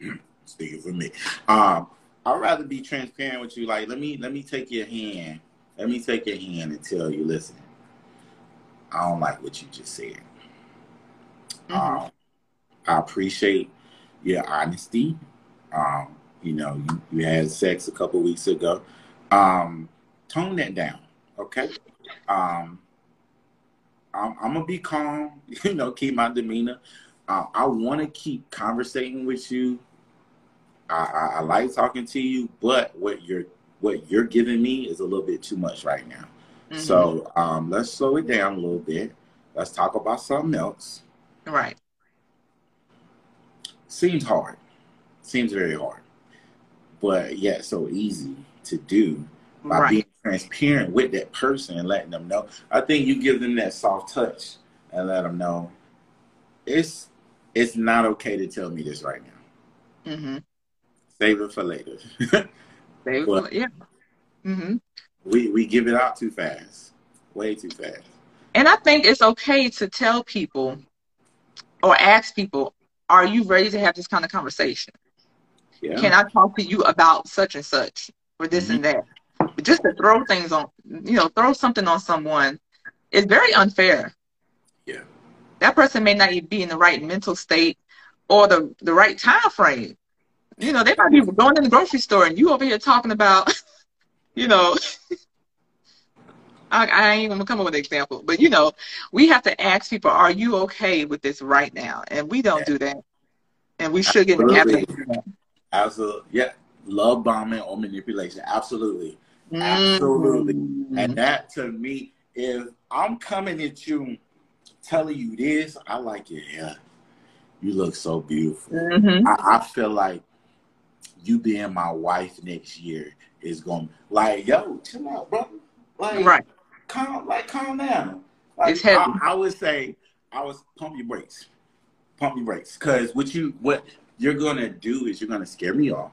Speaking for me, um, I'd rather be transparent with you. Like, let me let me take your hand. Let me take your hand and tell you, listen, I don't like what you just said. Mm-hmm. Um, I appreciate your honesty. Um, you know, you, you had sex a couple weeks ago. Um, tone that down, okay? Um, I'm, I'm, gonna be calm. You know, keep my demeanor. Uh, I want to keep conversating with you I, I, I, like talking to you, but what you're what you're giving me is a little bit too much right now. Mm-hmm. So um, let's slow it down a little bit. Let's talk about something else. Right. Seems hard. Seems very hard, but yet so easy to do by right. being transparent with that person and letting them know. I think you give them that soft touch and let them know it's it's not okay to tell me this right now. Mm-hmm. Save it for later. Save it for, yeah. Mm-hmm. We we give it out too fast, way too fast. And I think it's okay to tell people or ask people, "Are you ready to have this kind of conversation? Yeah. Can I talk to you about such and such or this mm-hmm. and that?" Just to throw things on, you know, throw something on someone is very unfair. Yeah. That person may not be in the right mental state or the the right time frame you know, they might be going in the grocery store and you over here talking about, you know, I, I ain't gonna come up with an example, but you know, we have to ask people, are you okay with this right now? And we don't yeah. do that. And we should get in the habit Absolutely. Yeah. Love bombing or manipulation. Absolutely. Mm-hmm. Absolutely. And that to me, if I'm coming at you telling you this, I like your hair. You look so beautiful. Mm-hmm. I, I feel like you being my wife next year is going to like, yo, chill out, bro. Like, right. calm, like, calm down. Like, it's heavy. I, I would say, I was pump your brakes, pump your brakes, because what you what you're gonna do is you're gonna scare me off.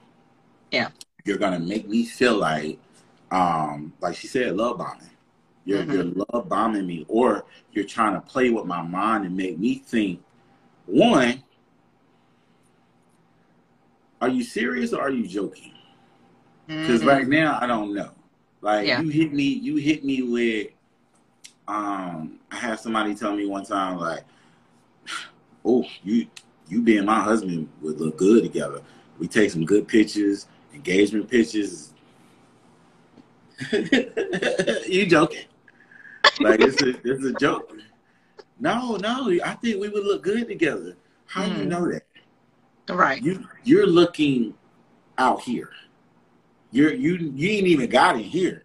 Yeah. You're gonna make me feel like, um, like she said, love bombing. You're, mm-hmm. you're love bombing me, or you're trying to play with my mind and make me think, one, are you serious or are you joking? Because mm-hmm. right now I don't know. Like yeah. you hit me, you hit me with. Um, I had somebody tell me one time like, "Oh, you you being my husband would look good together. We take some good pictures, engagement pictures." you joking? Like it's a it's a joke. No, no, I think we would look good together. How mm. do you mm. know that? Right. You you're looking out here. You're you you ain't even got in here.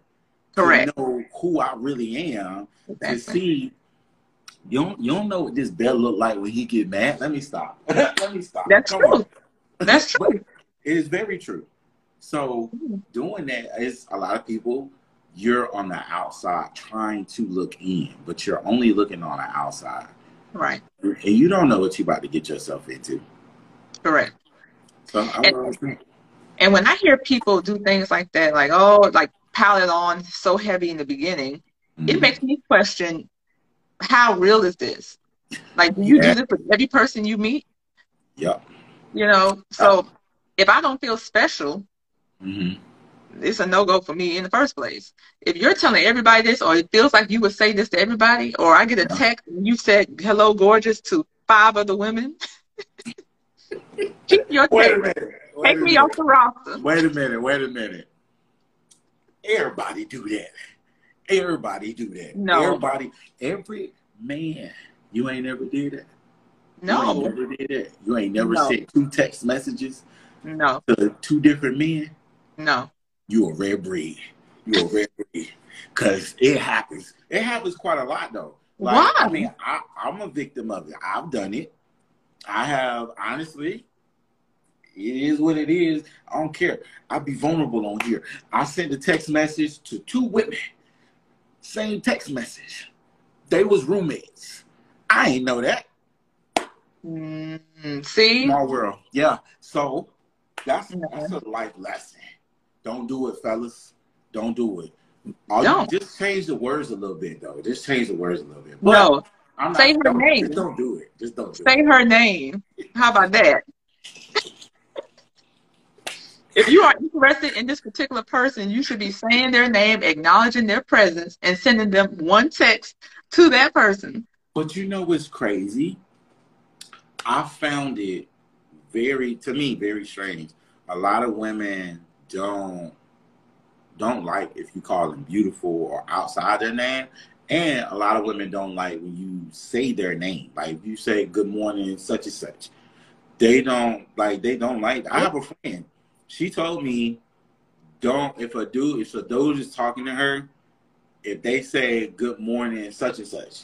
Correct. To know who I really am exactly. to see You don't you don't know what this bell look like when he get mad. Let me stop. Let me stop. That's Come true. On. That's true. it is very true. So doing that is a lot of people. You're on the outside trying to look in, but you're only looking on the outside. Right. And you don't know what you're about to get yourself into. Correct. So and, and when I hear people do things like that, like oh, like pile it on so heavy in the beginning, mm-hmm. it makes me question how real is this? Like, do you yeah. do this with every person you meet? Yeah. You know, so if I don't feel special, mm-hmm. it's a no go for me in the first place. If you're telling everybody this, or it feels like you would say this to everybody, or I get a text and you said hello, gorgeous to five other women, keep your wait a minute. Wait Take a me minute. off the roster. Wait a minute. Wait a minute. Everybody do that. Everybody do that. No. Everybody, every man, you ain't never did that. No. You ain't never did that. You ain't never no. sent two text messages. No. To two different men. No. You a rare breed. You a rare breed. Cause it happens. It happens quite a lot though. Like, Why? I mean, I, I'm a victim of it. I've done it. I have honestly. It is what it is. I don't care. I be vulnerable on here. I sent a text message to two women same text message. They was roommates. I ain't know that. Mm, see? Small world. Yeah. So that's that's a life lesson. Don't do it, fellas. Don't do it. All don't. You, just change the words a little bit, though. Just change the words a little bit. But no. I'm not, Say her name. Just don't do it. Just don't do Say it. her name. How about that? if you are interested in this particular person, you should be saying their name, acknowledging their presence, and sending them one text to that person. But you know what's crazy? I found it very, to me, very strange. A lot of women don't don't like if you call them beautiful or outside their name. And a lot of women don't like when you say their name. Like if you say good morning, such and such. They don't like they don't like I have a friend she told me, don't if a dude if a dude is talking to her, if they say good morning such and such,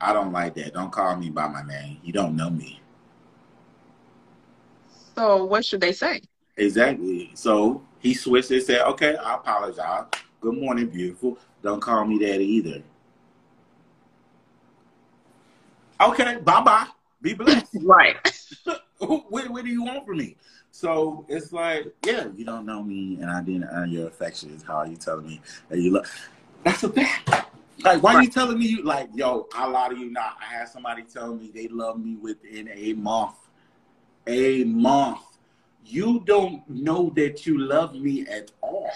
I don't like that. Don't call me by my name. You don't know me. So what should they say? Exactly. So he switched and said, Okay, I apologize. Good morning, beautiful. Don't call me that either. Okay, bye bye. Be blessed. right. what, what do you want from me? So it's like, yeah, you don't know me, and I didn't earn your affections. How are you telling me that you love? That's a fact. Like, why right. are you telling me you like, yo? I lie to you not. I had somebody tell me they love me within a month. A month. You don't know that you love me at all.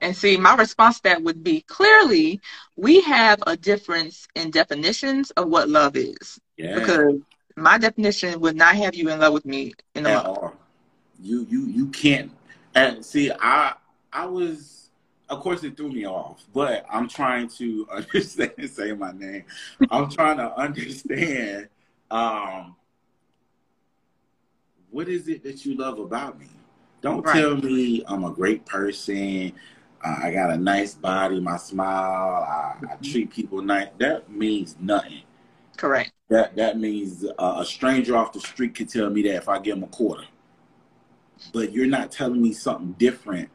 And see, my response to that would be clearly we have a difference in definitions of what love is. Yeah. Because my definition would not have you in love with me in at. All you you you can't and see i i was of course it threw me off but i'm trying to understand say my name i'm trying to understand um what is it that you love about me don't right. tell me i'm a great person uh, i got a nice body my smile I, I, mm-hmm. treat people nice that means nothing correct that that means uh, a stranger off the street could tell me that if i give him a quarter but you're not telling me something different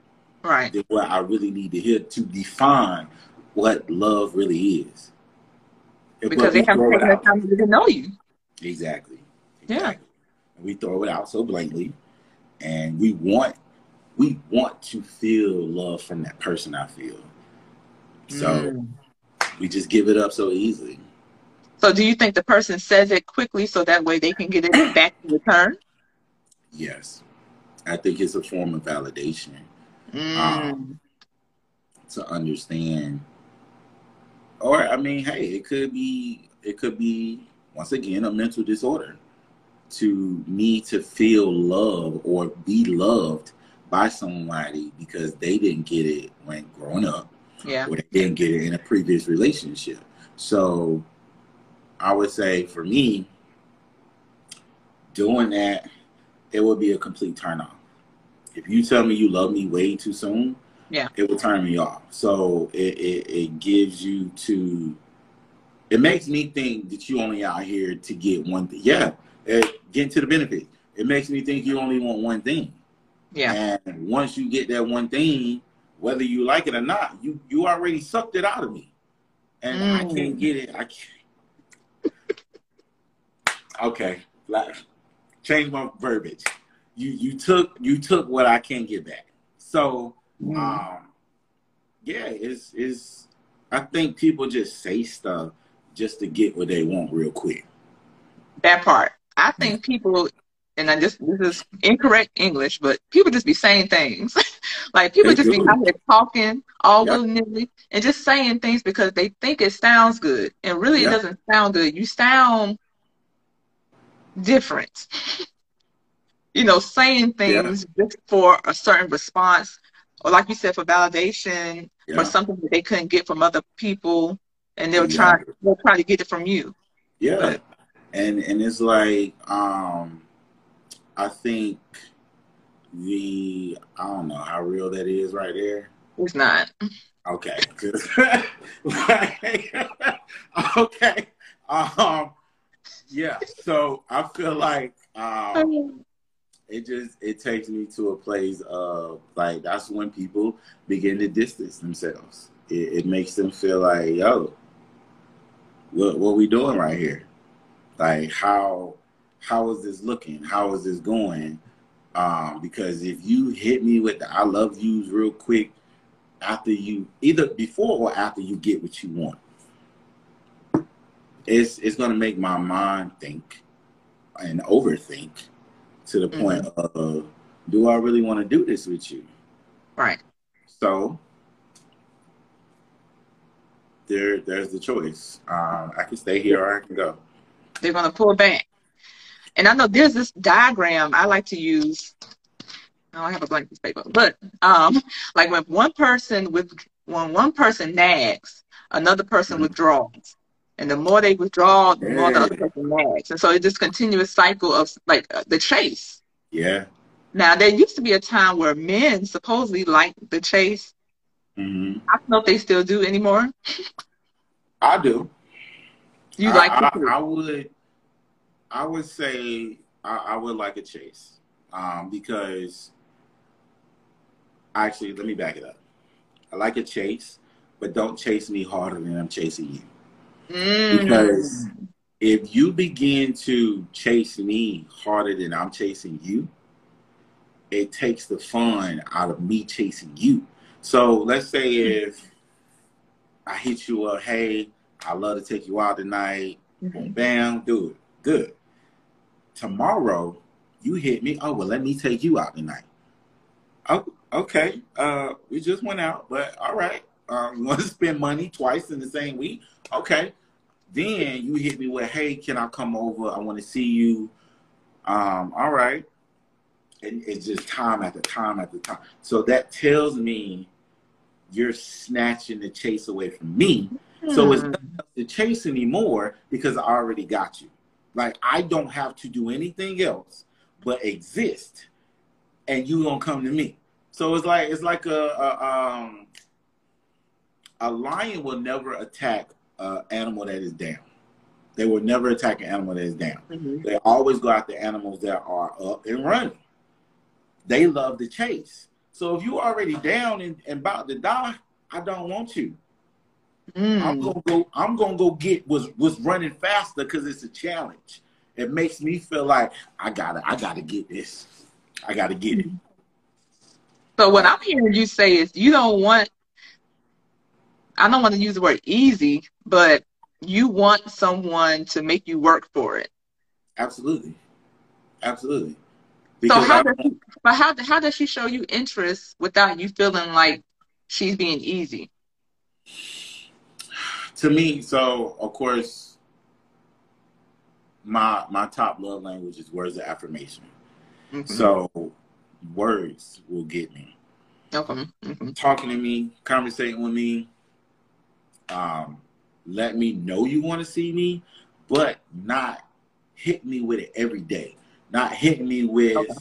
right. than what I really need to hear to define what love really is. because they haven't taken the time to know you. Exactly. exactly. Yeah. And we throw it out so blatantly, and we want we want to feel love from that person. I feel so. Mm. We just give it up so easily. So, do you think the person says it quickly so that way they can get it back in return? Yes. I think it's a form of validation mm. um, to understand. Or I mean, hey, it could be it could be once again a mental disorder to me to feel love or be loved by somebody because they didn't get it when growing up. Yeah. Or they didn't get it in a previous relationship. So I would say for me, doing that, it would be a complete turn off if you tell me you love me way too soon, yeah, it will turn me off. So it, it, it gives you to it makes me think that you only out here to get one thing. Yeah, it, get to the benefit. It makes me think you only want one thing. Yeah. And once you get that one thing, whether you like it or not, you you already sucked it out of me, and mm. I can't get it. I can't. okay, like, change my verbiage. You you took you took what I can't get back. So, mm. um, yeah, it's it's. I think people just say stuff just to get what they want real quick. That part. I think people, and I just this is incorrect English, but people just be saying things. like people they just do. be out here talking all yep. willy nilly and just saying things because they think it sounds good, and really yep. it doesn't sound good. You sound different. you know, saying things yeah. just for a certain response, or like you said, for validation, yeah. for something that they couldn't get from other people, and they'll yeah. try they'll try to get it from you. Yeah, but, and and it's like um, I think the I don't know how real that is right there. It's not. Okay. okay. Um, yeah. So I feel like um, it just it takes me to a place of like that's when people begin to distance themselves. It, it makes them feel like, yo, what what we doing right here? Like how how is this looking? How is this going? Um, because if you hit me with the I love yous real quick after you either before or after you get what you want, it's it's gonna make my mind think and overthink to the mm-hmm. point of do I really want to do this with you? Right. So there there's the choice. Um, I can stay here or I can go. They're gonna pull back. And I know there's this diagram I like to use. Oh, I have a blank piece of paper, but um, like when one person with when one person nags, another person mm-hmm. withdraws. And the more they withdraw, the more the other person nags. And so it's this continuous cycle of like uh, the chase. Yeah. Now there used to be a time where men supposedly liked the chase. Mm-hmm. I don't know if they still do anymore. I do. You like I, I, I, would I would say I, I would like a chase. Um, because actually let me back it up. I like a chase, but don't chase me harder than I'm chasing you. Mm. Because if you begin to chase me harder than I'm chasing you, it takes the fun out of me chasing you. So let's say if I hit you up, hey, I love to take you out tonight. Mm-hmm. Bam, do it. Good. Tomorrow, you hit me. Oh well, let me take you out tonight. Oh, okay. Uh, we just went out, but all right. Um, you want to spend money twice in the same week? Okay. Then you hit me with, "Hey, can I come over? I want to see you." Um, all right. And it's just time after time after time. So that tells me you're snatching the chase away from me. Hmm. So it's hmm. not to chase anymore because I already got you. Like I don't have to do anything else but exist, and you gonna come to me. So it's like it's like a, a um a lion will never attack an animal that is down. They will never attack an animal that is down. Mm-hmm. They always go after animals that are up and running. They love the chase. So if you're already down and, and about to die, I don't want you. Mm. I'm gonna go. I'm gonna go get what's what's running faster because it's a challenge. It makes me feel like I gotta. I gotta get this. I gotta get it. So what I'm hearing you say is you don't want I don't want to use the word easy, but you want someone to make you work for it. Absolutely. Absolutely. Because so how does she, but how how does she show you interest without you feeling like she's being easy? To me, so of course, my my top love language is words of affirmation. Mm-hmm. So words will get me. Okay. Mm-hmm. Talking to me, conversating with me, um, let me know you want to see me, but not hit me with it every day. Not hitting me with, okay.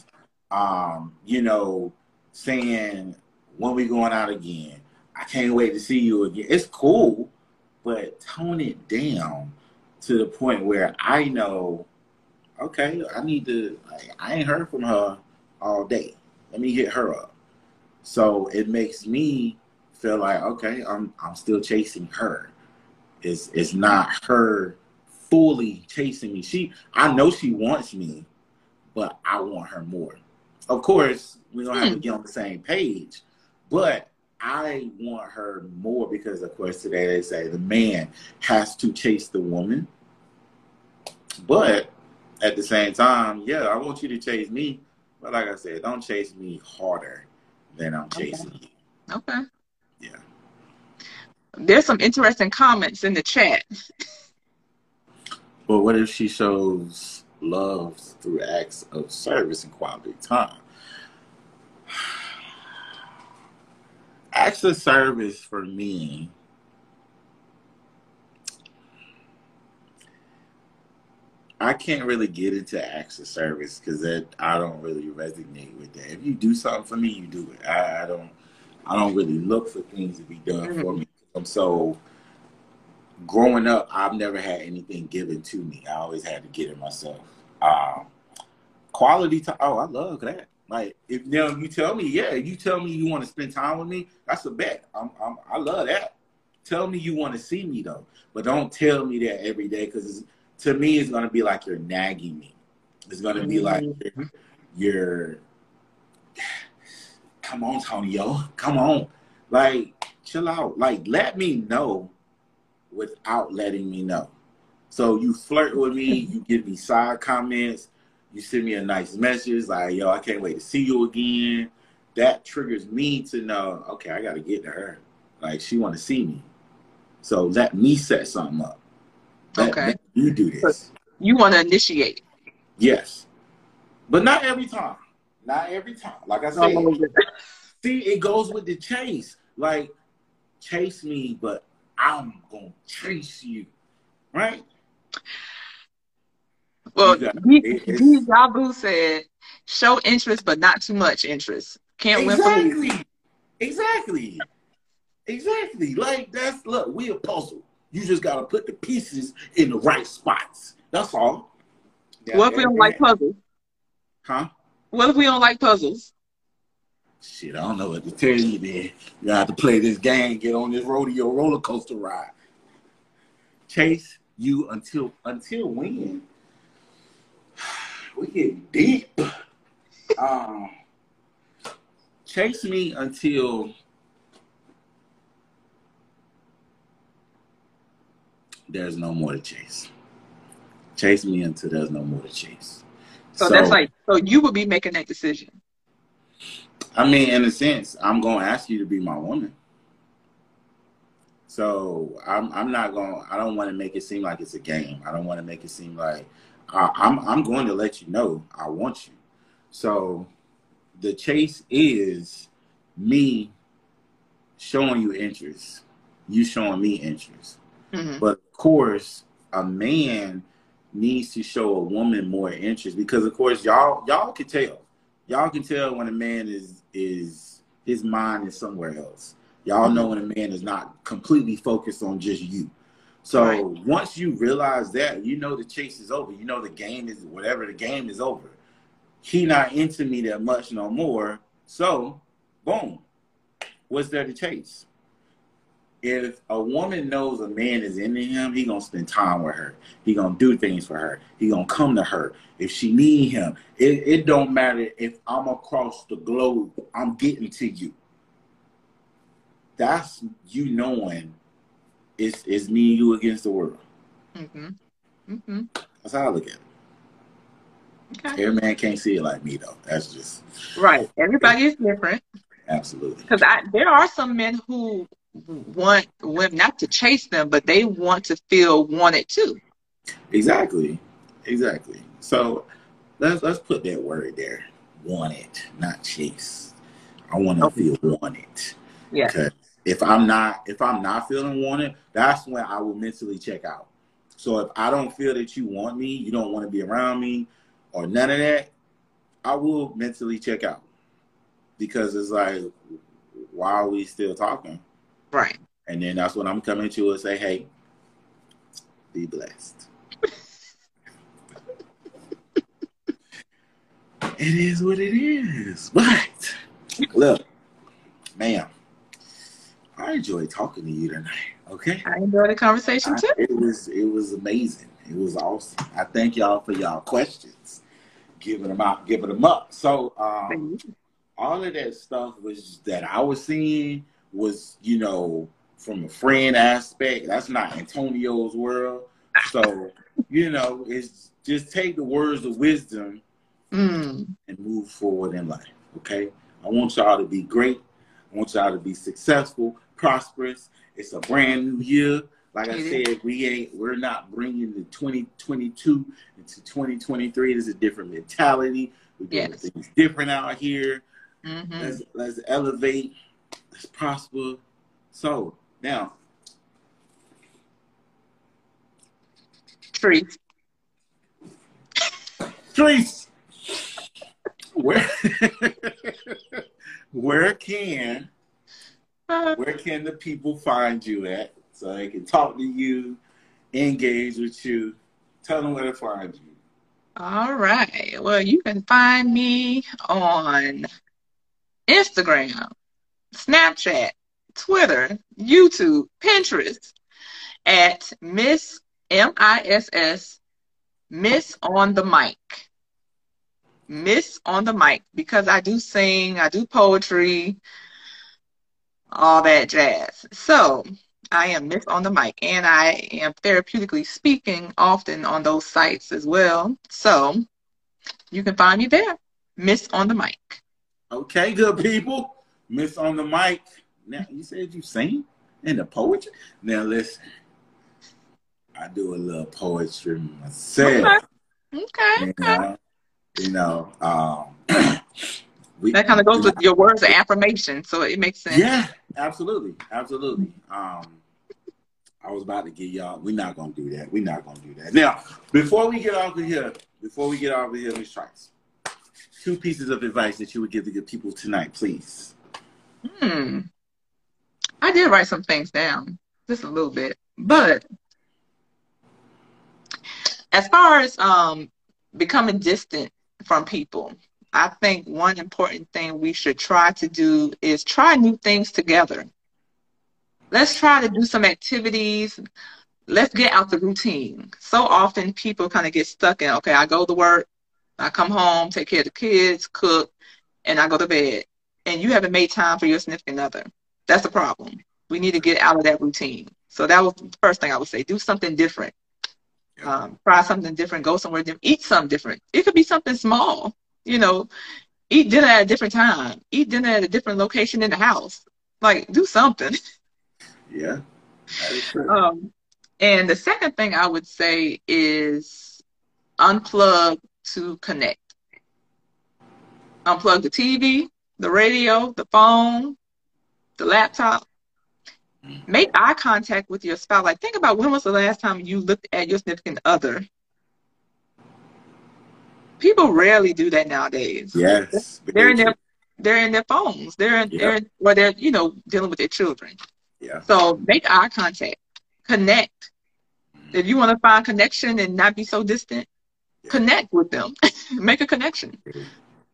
um, you know, saying when we going out again. I can't wait to see you again. It's cool, but tone it down to the point where I know, okay, I need to. I ain't heard from her all day. Let me hit her up. So it makes me feel like okay, I'm I'm still chasing her. It's it's not her fully chasing me. She I know she wants me, but I want her more. Of course, we don't have to hmm. get on the same page, but I want her more because, of course, today they say the man has to chase the woman. But at the same time, yeah, I want you to chase me. But like I said, don't chase me harder than I'm chasing okay. you. Okay. Yeah. There's some interesting comments in the chat. But what if she shows love through acts of service and quality time? Acts of service for me I can't really get into acts of service because that I don't really resonate with that. If you do something for me, you do it. I, I don't I don't really look for things to be done mm-hmm. for me. I'm so growing up, I've never had anything given to me. I always had to get it myself. Um, quality time. Oh, I love that. Like if you, know, you tell me, yeah, you tell me you want to spend time with me, that's a bet. I'm, I'm I love that. Tell me you want to see me though, but don't tell me that every day because to me it's gonna be like you're nagging me. It's gonna be like mm-hmm. you're, you're come on, Tonio, come on, like chill out. Like let me know without letting me know. So you flirt with me, you give me side comments, you send me a nice message like, yo, I can't wait to see you again. That triggers me to know, okay, I gotta get to her. Like she wanna see me. So let me set something up. Let, okay. Let you do this. You wanna initiate. Yes. But not every time. Not every time. Like I said, see, it goes with the chase. Like, chase me, but I'm gonna chase you, right? Well, D Jabu said, "Show interest, but not too much interest. Can't exactly. win for Exactly, exactly. Like that's look, we a puzzle. You just gotta put the pieces in the right spots. That's all. Yeah, what if we don't like puzzles? Huh? What if we don't like puzzles? Shit, I don't know what to tell you, man. You have to play this game, get on this rodeo roller coaster ride. Chase you until until when? We get deep. um, chase me until there's no more to chase. Chase me until there's no more to chase. So, so that's like so you would be making that decision. I mean, in a sense, I'm gonna ask you to be my woman. So I'm I'm not going. To, I don't want to make it seem like it's a game. I don't want to make it seem like uh, I'm I'm going to let you know I want you. So the chase is me showing you interest, you showing me interest. Mm-hmm. But of course, a man needs to show a woman more interest because, of course, y'all y'all can tell y'all can tell when a man is is his mind is somewhere else. Y'all mm-hmm. know when a man is not completely focused on just you. So right. once you realize that, you know the chase is over. You know the game is whatever the game is over. He not into me that much no more. So, boom. What's there to chase? if a woman knows a man is into him, he gonna spend time with her. He gonna do things for her. He gonna come to her if she need him. It, it don't matter if I'm across the globe. I'm getting to you. That's you knowing it's it's me and you against the world. Mm-hmm. Mm-hmm. That's how I look at it. Okay. Every man can't see it like me though. That's just right. Everybody is different. Absolutely. Because there are some men who want women not to chase them, but they want to feel wanted too. Exactly, exactly. So let's let's put that word there: wanted, not chase. I want to okay. feel wanted. Yeah. Because if I'm not if I'm not feeling wanted, that's when I will mentally check out. So if I don't feel that you want me, you don't want to be around me, or none of that, I will mentally check out because it's like, why are we still talking? Right. And then that's when I'm coming to and say, hey, Be blessed. it is what it is. But look, ma'am, I enjoyed talking to you tonight. Okay. I enjoyed the conversation too. I, it was it was amazing. It was awesome. I thank y'all for y'all questions, giving them out, giving them up. So um, all of that stuff was that I was seeing was you know from a friend aspect. That's not Antonio's world. So you know, it's just take the words of wisdom mm. and move forward in life. Okay. I want y'all to be great. I want y'all to be successful, prosperous. It's a brand new year. Like I said, we ain't we're not bringing the 2022 into 2023. There's a different mentality. We're doing yes. things different out here. Mm-hmm. Let's let's elevate. Let's prosper. So now, trees, trees. Where where can. Where can the people find you at so they can talk to you, engage with you? Tell them where to find you. All right. Well, you can find me on Instagram, Snapchat, Twitter, YouTube, Pinterest at Miss M I S S Miss on the mic. Miss on the mic because I do sing, I do poetry, all that jazz. So I am Miss on the mic and I am therapeutically speaking often on those sites as well. So you can find me there, Miss on the mic. Okay, good people. Miss on the mic. Now you said you sing in the poetry. Now listen, I do a little poetry myself. Okay. okay. You know, you know um, we, that kind of goes with your words of affirmation, so it makes sense. Yeah, absolutely, absolutely. Um, I was about to get y'all. We're not gonna do that. We're not gonna do that. Now, before we get off of here, before we get off of here, Miss Trice, two pieces of advice that you would give to the people tonight, please. Hmm. I did write some things down, just a little bit, but as far as um becoming distant from people, I think one important thing we should try to do is try new things together. Let's try to do some activities. Let's get out the routine. So often people kind of get stuck in, okay, I go to work, I come home, take care of the kids, cook, and I go to bed. And you haven't made time for your significant other. That's the problem. We need to get out of that routine. So that was the first thing I would say. Do something different. Um, try something different. Go somewhere different. Eat something different. It could be something small you know, eat dinner at a different time, eat dinner at a different location in the house. Like, do something. Yeah. Um, and the second thing I would say is unplug to connect. Unplug the TV, the radio, the phone, the laptop. Make eye contact with your spouse. Like, think about when was the last time you looked at your significant other people rarely do that nowadays. Yes, they're in their they're in their phones. They're in, they're in, or they're you know dealing with their children. Yeah. So make eye contact, connect. Mm-hmm. If you want to find connection and not be so distant, yeah. connect with them. make a connection. and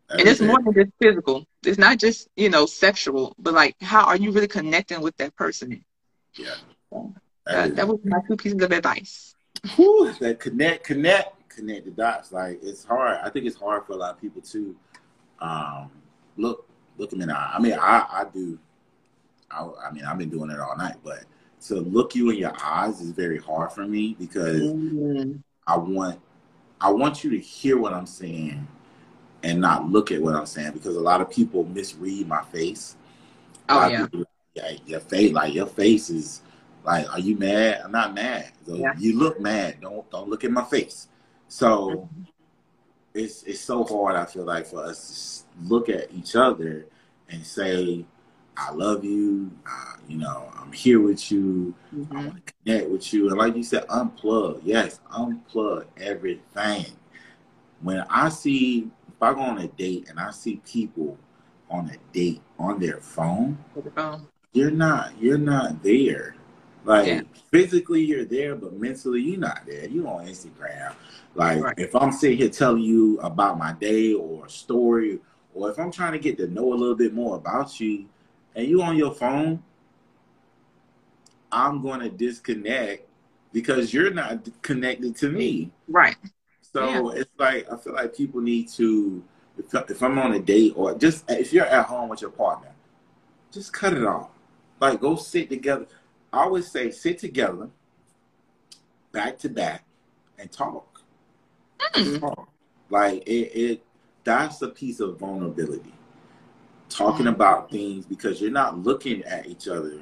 it's more than just physical. It's not just you know sexual, but like how are you really connecting with that person? Yeah. So, that, that was my two pieces of advice. Whew, that connect, connect connect the dots. Like it's hard. I think it's hard for a lot of people to um, look look them in the eye. I mean, I I do. I, I mean, I've been doing it all night, but to look you in your eyes is very hard for me because mm-hmm. I want I want you to hear what I'm saying and not look at what I'm saying because a lot of people misread my face. Oh yeah. People, yeah, your face like your face is like, are you mad? I'm not mad. So yeah. You look mad. Don't don't look at my face. So it's it's so hard. I feel like for us to look at each other and say, "I love you." Uh, you know, I'm here with you. Mm-hmm. I want to connect with you. And like you said, unplug. Yes, unplug everything. When I see, if I go on a date and I see people on a date on their phone, phone. you're not you're not there. Like yeah. physically you're there, but mentally you're not there. You on Instagram. Like right. if I'm sitting here telling you about my day or a story, or if I'm trying to get to know a little bit more about you, and you on your phone, I'm going to disconnect because you're not connected to me. Right. So yeah. it's like I feel like people need to if, if I'm on a date or just if you're at home with your partner, just cut it off. Like go sit together. I always say sit together, back to back, and talk. Mm. talk. Like it, it that's a piece of vulnerability. Talking mm. about things because you're not looking at each other,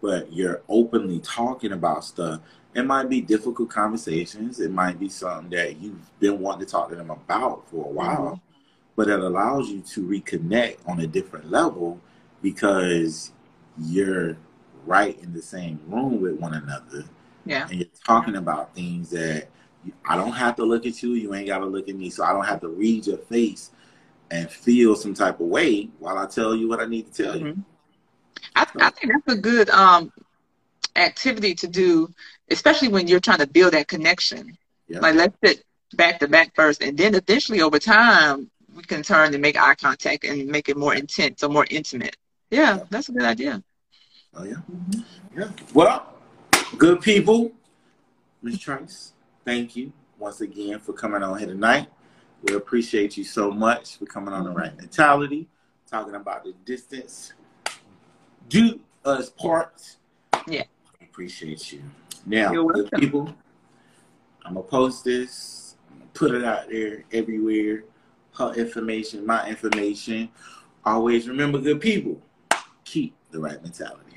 but you're openly talking about stuff. It might be difficult conversations. It might be something that you've been wanting to talk to them about for a while. Mm-hmm but it allows you to reconnect on a different level because you're right in the same room with one another. Yeah. And you're talking about things that I don't have to look at you, you ain't got to look at me. So I don't have to read your face and feel some type of way while I tell you what I need to tell you. Mm-hmm. I, I think that's a good um, activity to do, especially when you're trying to build that connection. Yeah. Like let's sit back to back first, and then eventually over time, we can turn and make eye contact and make it more intense or more intimate. Yeah, that's a good idea. Oh yeah, mm-hmm. yeah. Well, good people, Ms. Trace, thank you once again for coming on here tonight. We appreciate you so much for coming on the Wright Mentality, talking about the distance do us part. Yeah, appreciate you. Now, good people, I'm gonna post this, put it out there everywhere her information, my information. Always remember good people. Keep the Wright Mentality.